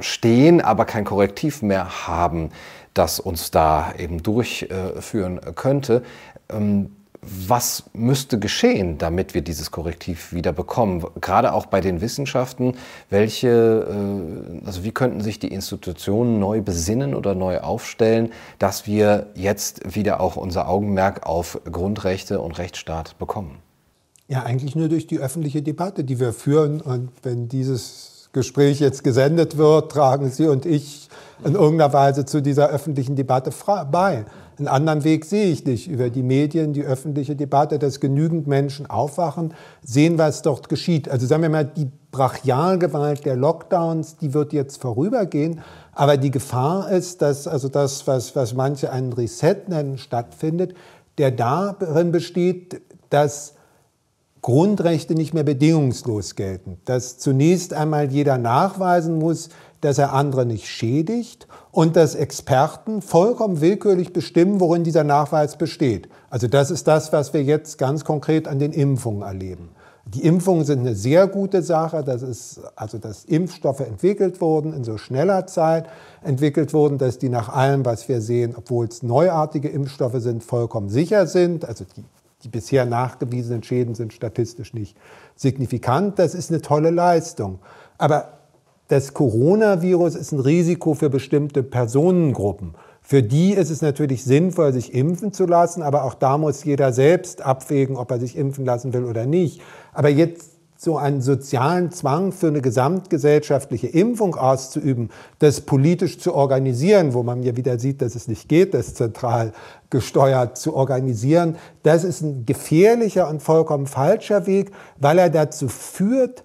stehen, aber kein Korrektiv mehr haben, das uns da eben durchführen könnte, ähm, was müsste geschehen, damit wir dieses Korrektiv wieder bekommen? Gerade auch bei den Wissenschaften, welche, äh, also wie könnten sich die Institutionen neu besinnen oder neu aufstellen, dass wir jetzt wieder auch unser Augenmerk auf Grundrechte und Rechtsstaat bekommen? Ja, eigentlich nur durch die öffentliche Debatte, die wir führen. Und wenn dieses Gespräch jetzt gesendet wird, tragen Sie und ich in irgendeiner Weise zu dieser öffentlichen Debatte bei. Einen anderen Weg sehe ich nicht. Über die Medien, die öffentliche Debatte, dass genügend Menschen aufwachen, sehen, was dort geschieht. Also sagen wir mal, die Brachialgewalt der Lockdowns, die wird jetzt vorübergehen. Aber die Gefahr ist, dass also das, was, was manche einen Reset nennen, stattfindet, der darin besteht, dass Grundrechte nicht mehr bedingungslos gelten. Dass zunächst einmal jeder nachweisen muss, dass er andere nicht schädigt und dass Experten vollkommen willkürlich bestimmen, worin dieser Nachweis besteht. Also das ist das, was wir jetzt ganz konkret an den Impfungen erleben. Die Impfungen sind eine sehr gute Sache. Das ist also, dass Impfstoffe entwickelt wurden, in so schneller Zeit entwickelt wurden, dass die nach allem, was wir sehen, obwohl es neuartige Impfstoffe sind, vollkommen sicher sind. Also die, die bisher nachgewiesenen Schäden sind statistisch nicht signifikant. Das ist eine tolle Leistung. Aber das Coronavirus ist ein Risiko für bestimmte Personengruppen, Für die ist es natürlich sinnvoll, sich impfen zu lassen, aber auch da muss jeder selbst abwägen, ob er sich impfen lassen will oder nicht. Aber jetzt so einen sozialen Zwang für eine gesamtgesellschaftliche Impfung auszuüben, das politisch zu organisieren, wo man ja wieder sieht, dass es nicht geht, das zentral gesteuert zu organisieren, das ist ein gefährlicher und vollkommen falscher Weg, weil er dazu führt,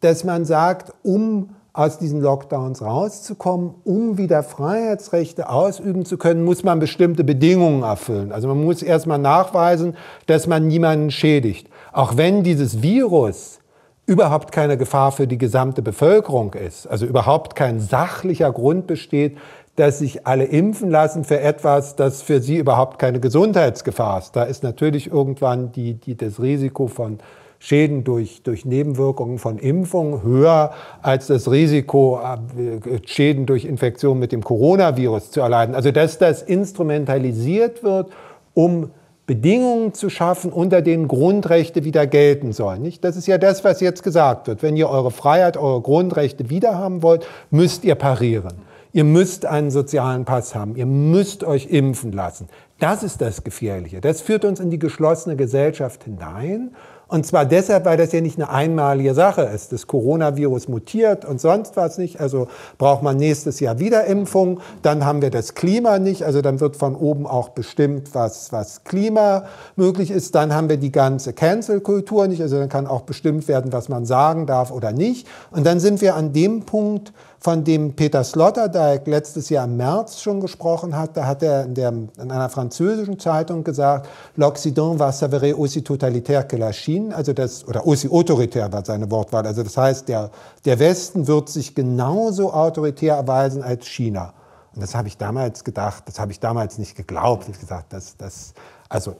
dass man sagt, um aus diesen Lockdowns rauszukommen, um wieder Freiheitsrechte ausüben zu können, muss man bestimmte Bedingungen erfüllen. Also man muss erstmal nachweisen, dass man niemanden schädigt. Auch wenn dieses Virus überhaupt keine Gefahr für die gesamte Bevölkerung ist, also überhaupt kein sachlicher Grund besteht, dass sich alle impfen lassen für etwas, das für sie überhaupt keine Gesundheitsgefahr ist. Da ist natürlich irgendwann die, die, das Risiko von Schäden durch, durch Nebenwirkungen von Impfungen höher als das Risiko, äh, Schäden durch Infektion mit dem Coronavirus zu erleiden. Also dass das instrumentalisiert wird, um Bedingungen zu schaffen, unter denen Grundrechte wieder gelten sollen. Nicht? Das ist ja das, was jetzt gesagt wird. Wenn ihr eure Freiheit, eure Grundrechte wiederhaben wollt, müsst ihr parieren. Ihr müsst einen sozialen Pass haben. Ihr müsst euch impfen lassen. Das ist das Gefährliche. Das führt uns in die geschlossene Gesellschaft hinein. Und zwar deshalb, weil das ja nicht eine einmalige Sache ist. Das Coronavirus mutiert und sonst was nicht. Also braucht man nächstes Jahr wieder Impfung. Dann haben wir das Klima nicht. Also dann wird von oben auch bestimmt, was, was Klima möglich ist. Dann haben wir die ganze Cancel-Kultur nicht. Also dann kann auch bestimmt werden, was man sagen darf oder nicht. Und dann sind wir an dem Punkt, von dem Peter Sloterdijk letztes Jahr im März schon gesprochen hat. Da hat er in, der, in einer französischen Zeitung gesagt, l'Occident va s'avérer aussi totalitaire que la Chine, also das, oder aussi autoritär war seine Wortwahl. Also das heißt, der, der Westen wird sich genauso autoritär erweisen als China. Und das habe ich damals gedacht, das habe ich damals nicht geglaubt. Ich gesagt, das, das, also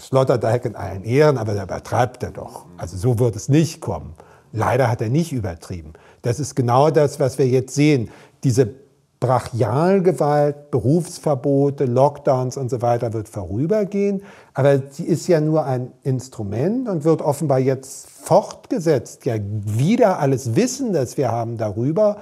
Sloterdijk in allen Ehren, aber da übertreibt er doch. Also so wird es nicht kommen. Leider hat er nicht übertrieben. Das ist genau das, was wir jetzt sehen. Diese Brachialgewalt, Berufsverbote, Lockdowns und so weiter wird vorübergehen. Aber sie ist ja nur ein Instrument und wird offenbar jetzt fortgesetzt. Ja, wieder alles Wissen, das wir haben darüber,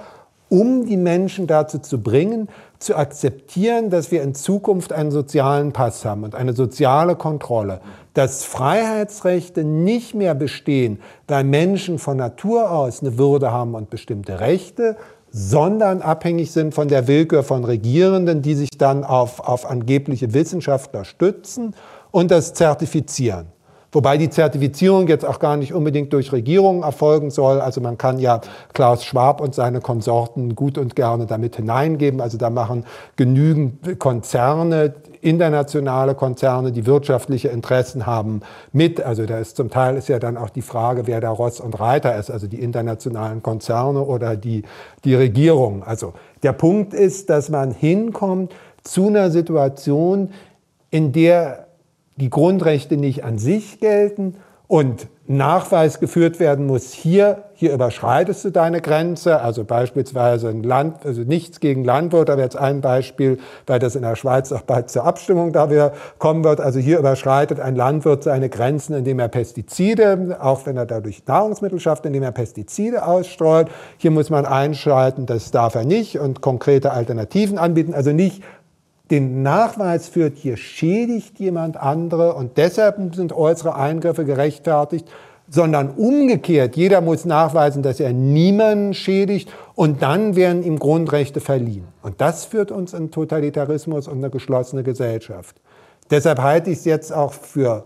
um die Menschen dazu zu bringen, zu akzeptieren, dass wir in Zukunft einen sozialen Pass haben und eine soziale Kontrolle, dass Freiheitsrechte nicht mehr bestehen, weil Menschen von Natur aus eine Würde haben und bestimmte Rechte, sondern abhängig sind von der Willkür von Regierenden, die sich dann auf, auf angebliche Wissenschaftler stützen und das zertifizieren. Wobei die Zertifizierung jetzt auch gar nicht unbedingt durch Regierungen erfolgen soll. Also man kann ja Klaus Schwab und seine Konsorten gut und gerne damit hineingeben. Also da machen genügend Konzerne, internationale Konzerne, die wirtschaftliche Interessen haben, mit. Also da ist zum Teil ist ja dann auch die Frage, wer da Ross und Reiter ist, also die internationalen Konzerne oder die, die Regierung. Also der Punkt ist, dass man hinkommt zu einer Situation, in der die Grundrechte nicht an sich gelten und Nachweis geführt werden muss, hier, hier überschreitest du deine Grenze, also beispielsweise ein Land, also nichts gegen Landwirte, aber jetzt ein Beispiel, weil das in der Schweiz auch bald zur Abstimmung da wieder kommen wird, also hier überschreitet ein Landwirt seine Grenzen, indem er Pestizide, auch wenn er dadurch Nahrungsmittel schafft, indem er Pestizide ausstreut, hier muss man einschalten, das darf er nicht und konkrete Alternativen anbieten, also nicht den Nachweis führt, hier schädigt jemand andere und deshalb sind äußere Eingriffe gerechtfertigt, sondern umgekehrt, jeder muss nachweisen, dass er niemanden schädigt und dann werden ihm Grundrechte verliehen. Und das führt uns in Totalitarismus und eine geschlossene Gesellschaft. Deshalb halte ich es jetzt auch für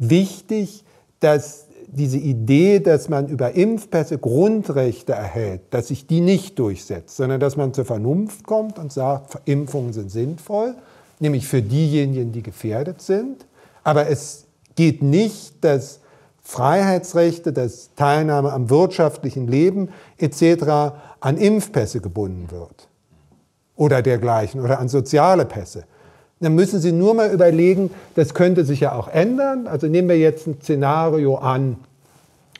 wichtig, dass diese Idee, dass man über Impfpässe Grundrechte erhält, dass sich die nicht durchsetzt, sondern dass man zur Vernunft kommt und sagt, Impfungen sind sinnvoll, nämlich für diejenigen, die gefährdet sind. Aber es geht nicht, dass Freiheitsrechte, dass Teilnahme am wirtschaftlichen Leben etc. an Impfpässe gebunden wird oder dergleichen oder an soziale Pässe. Dann müssen Sie nur mal überlegen, das könnte sich ja auch ändern. Also nehmen wir jetzt ein Szenario an,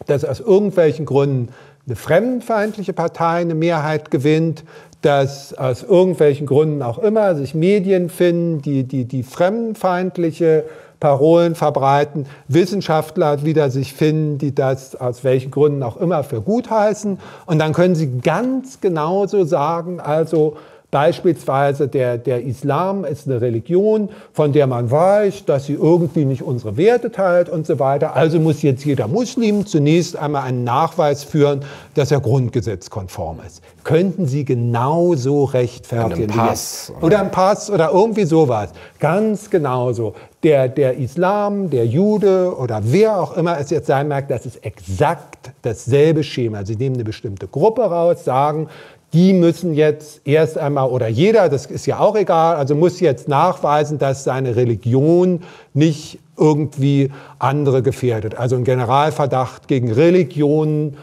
dass aus irgendwelchen Gründen eine fremdenfeindliche Partei eine Mehrheit gewinnt, dass aus irgendwelchen Gründen auch immer sich Medien finden, die, die, die fremdenfeindliche Parolen verbreiten, Wissenschaftler wieder sich finden, die das aus welchen Gründen auch immer für gut heißen. Und dann können sie ganz genauso sagen, also Beispielsweise der, der Islam ist eine Religion, von der man weiß, dass sie irgendwie nicht unsere Werte teilt und so weiter. Also muss jetzt jeder Muslim zunächst einmal einen Nachweis führen, dass er grundgesetzkonform ist. Könnten Sie genauso rechtfertigen? Ein Pass. Oder ein Pass oder irgendwie sowas. Ganz genauso. Der, der Islam, der Jude oder wer auch immer es jetzt sein mag, das ist exakt dasselbe Schema. Sie nehmen eine bestimmte Gruppe raus, sagen, die müssen jetzt erst einmal, oder jeder, das ist ja auch egal, also muss jetzt nachweisen, dass seine Religion nicht irgendwie andere gefährdet. Also ein Generalverdacht gegen Religionen,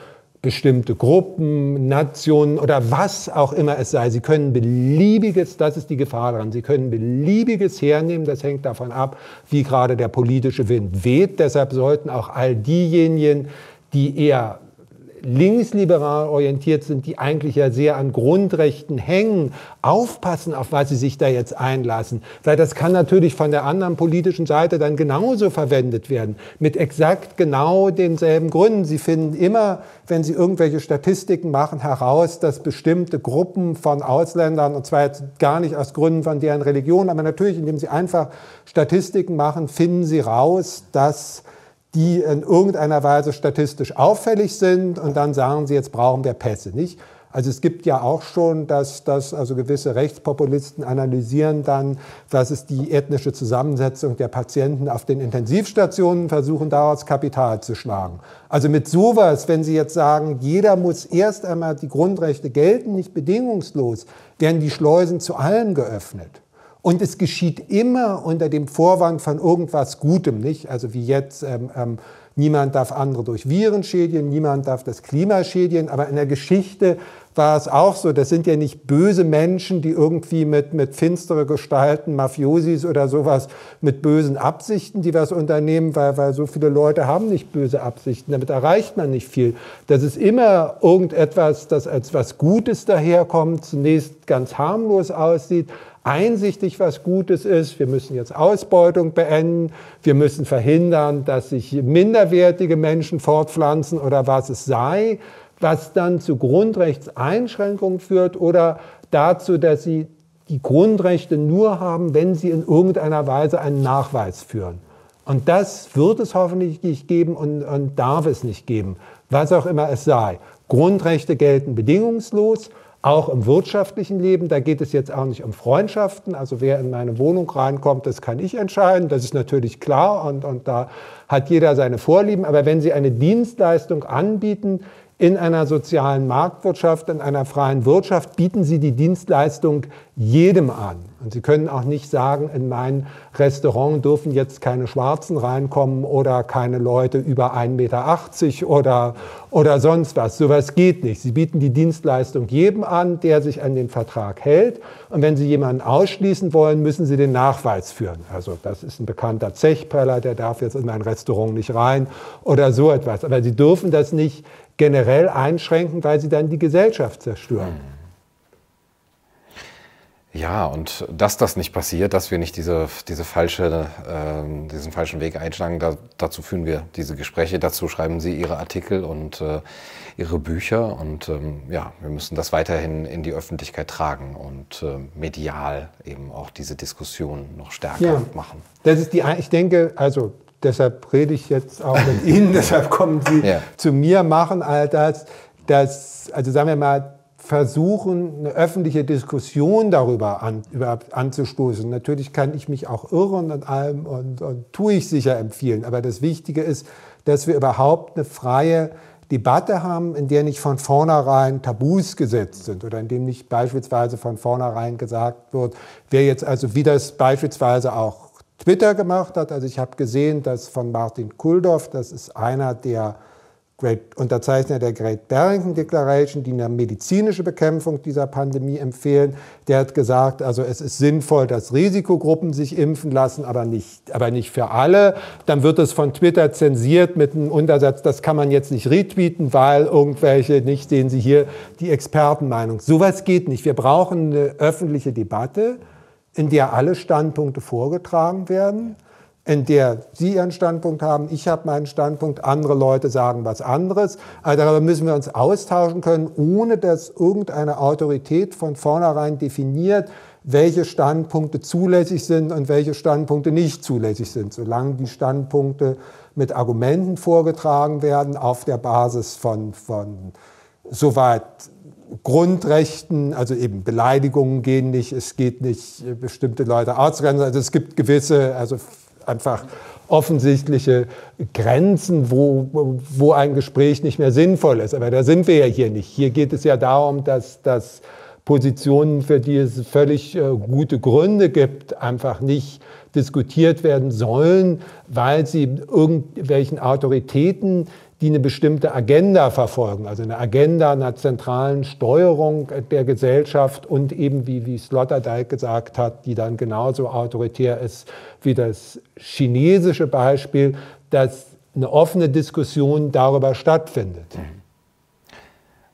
bestimmte Gruppen, Nationen oder was auch immer es sei. Sie können beliebiges, das ist die Gefahr daran, Sie können beliebiges hernehmen, das hängt davon ab, wie gerade der politische Wind weht. Deshalb sollten auch all diejenigen, die eher linksliberal orientiert sind, die eigentlich ja sehr an Grundrechten hängen, aufpassen, auf was sie sich da jetzt einlassen. Weil das kann natürlich von der anderen politischen Seite dann genauso verwendet werden, mit exakt genau denselben Gründen. Sie finden immer, wenn sie irgendwelche Statistiken machen, heraus, dass bestimmte Gruppen von Ausländern, und zwar jetzt gar nicht aus Gründen von deren Religion, aber natürlich, indem sie einfach Statistiken machen, finden sie raus, dass die in irgendeiner Weise statistisch auffällig sind und dann sagen sie, jetzt brauchen wir Pässe, nicht? Also es gibt ja auch schon, dass, dass also gewisse Rechtspopulisten analysieren dann, was ist die ethnische Zusammensetzung der Patienten auf den Intensivstationen, versuchen daraus Kapital zu schlagen. Also mit sowas, wenn Sie jetzt sagen, jeder muss erst einmal die Grundrechte gelten, nicht bedingungslos, werden die Schleusen zu allen geöffnet. Und es geschieht immer unter dem Vorwand von irgendwas Gutem, nicht? Also wie jetzt, ähm, ähm, niemand darf andere durch Viren schädigen, niemand darf das Klima schädigen. Aber in der Geschichte war es auch so, das sind ja nicht böse Menschen, die irgendwie mit, mit finstere Gestalten, Mafiosis oder sowas, mit bösen Absichten, die was unternehmen, weil, weil so viele Leute haben nicht böse Absichten. Damit erreicht man nicht viel. Das ist immer irgendetwas, das als was Gutes daherkommt, zunächst ganz harmlos aussieht, einsichtig, was Gutes ist. Wir müssen jetzt Ausbeutung beenden. Wir müssen verhindern, dass sich minderwertige Menschen fortpflanzen oder was es sei, was dann zu Grundrechtseinschränkungen führt oder dazu, dass sie die Grundrechte nur haben, wenn sie in irgendeiner Weise einen Nachweis führen. Und das wird es hoffentlich nicht geben und, und darf es nicht geben, was auch immer es sei. Grundrechte gelten bedingungslos auch im wirtschaftlichen Leben, da geht es jetzt auch nicht um Freundschaften. Also wer in meine Wohnung reinkommt, das kann ich entscheiden. Das ist natürlich klar und, und da hat jeder seine Vorlieben. Aber wenn Sie eine Dienstleistung anbieten, in einer sozialen Marktwirtschaft, in einer freien Wirtschaft bieten Sie die Dienstleistung jedem an. Und Sie können auch nicht sagen, in mein Restaurant dürfen jetzt keine Schwarzen reinkommen oder keine Leute über 1,80 Meter oder, oder sonst was. Sowas geht nicht. Sie bieten die Dienstleistung jedem an, der sich an den Vertrag hält. Und wenn Sie jemanden ausschließen wollen, müssen Sie den Nachweis führen. Also das ist ein bekannter Zechpreller, der darf jetzt in mein Restaurant nicht rein oder so etwas. Aber Sie dürfen das nicht generell einschränken, weil sie dann die Gesellschaft zerstören. Ja, und dass das nicht passiert, dass wir nicht diese, diese falsche, äh, diesen falschen Weg einschlagen, da, dazu führen wir diese Gespräche, dazu schreiben Sie Ihre Artikel und äh, Ihre Bücher und ähm, ja, wir müssen das weiterhin in die Öffentlichkeit tragen und äh, medial eben auch diese Diskussion noch stärker ja, machen. Das ist die, ich denke, also deshalb rede ich jetzt auch mit Ihnen, deshalb kommen Sie ja. zu mir, machen all das, das, also sagen wir mal, versuchen, eine öffentliche Diskussion darüber an, überhaupt anzustoßen. Natürlich kann ich mich auch irren an allem und, und tue ich sicher empfehlen. Aber das Wichtige ist, dass wir überhaupt eine freie Debatte haben, in der nicht von vornherein Tabus gesetzt sind oder in dem nicht beispielsweise von vornherein gesagt wird, wer jetzt also, wie das beispielsweise auch Twitter gemacht hat. Also ich habe gesehen, dass von Martin Kulldorff, das ist einer der Great, Unterzeichner der Great Barrington Declaration, die eine medizinische Bekämpfung dieser Pandemie empfehlen, der hat gesagt, also es ist sinnvoll, dass Risikogruppen sich impfen lassen, aber nicht, aber nicht für alle. Dann wird es von Twitter zensiert mit einem Untersatz, das kann man jetzt nicht retweeten, weil irgendwelche, nicht sehen Sie hier die Expertenmeinung. Sowas geht nicht. Wir brauchen eine öffentliche Debatte in der alle Standpunkte vorgetragen werden, in der Sie Ihren Standpunkt haben, ich habe meinen Standpunkt, andere Leute sagen was anderes. Also darüber müssen wir uns austauschen können, ohne dass irgendeine Autorität von vornherein definiert, welche Standpunkte zulässig sind und welche Standpunkte nicht zulässig sind. Solange die Standpunkte mit Argumenten vorgetragen werden auf der Basis von, von soweit Grundrechten, also eben Beleidigungen gehen nicht, es geht nicht bestimmte Leute ausgrenzen, also es gibt gewisse, also einfach offensichtliche Grenzen, wo, wo ein Gespräch nicht mehr sinnvoll ist. Aber da sind wir ja hier nicht. Hier geht es ja darum, dass, dass Positionen, für die es völlig äh, gute Gründe gibt, einfach nicht diskutiert werden sollen, weil sie irgendwelchen Autoritäten die eine bestimmte Agenda verfolgen, also eine Agenda einer zentralen Steuerung der Gesellschaft und eben, wie, wie Sloterdijk gesagt hat, die dann genauso autoritär ist wie das chinesische Beispiel, dass eine offene Diskussion darüber stattfindet. Mhm.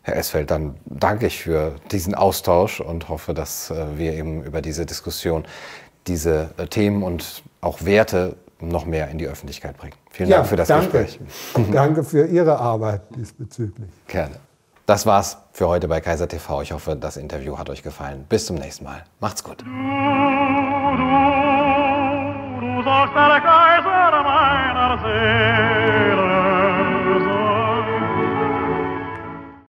Herr Esfeld, dann danke ich für diesen Austausch und hoffe, dass äh, wir eben über diese Diskussion diese äh, Themen und auch Werte noch mehr in die Öffentlichkeit bringen. Vielen ja, Dank für das danke. Gespräch. Danke für Ihre Arbeit diesbezüglich. Gerne. Das war's für heute bei Kaiser TV. Ich hoffe, das Interview hat euch gefallen. Bis zum nächsten Mal. Macht's gut. Du, du, du sagst der Kaiser meiner Seele.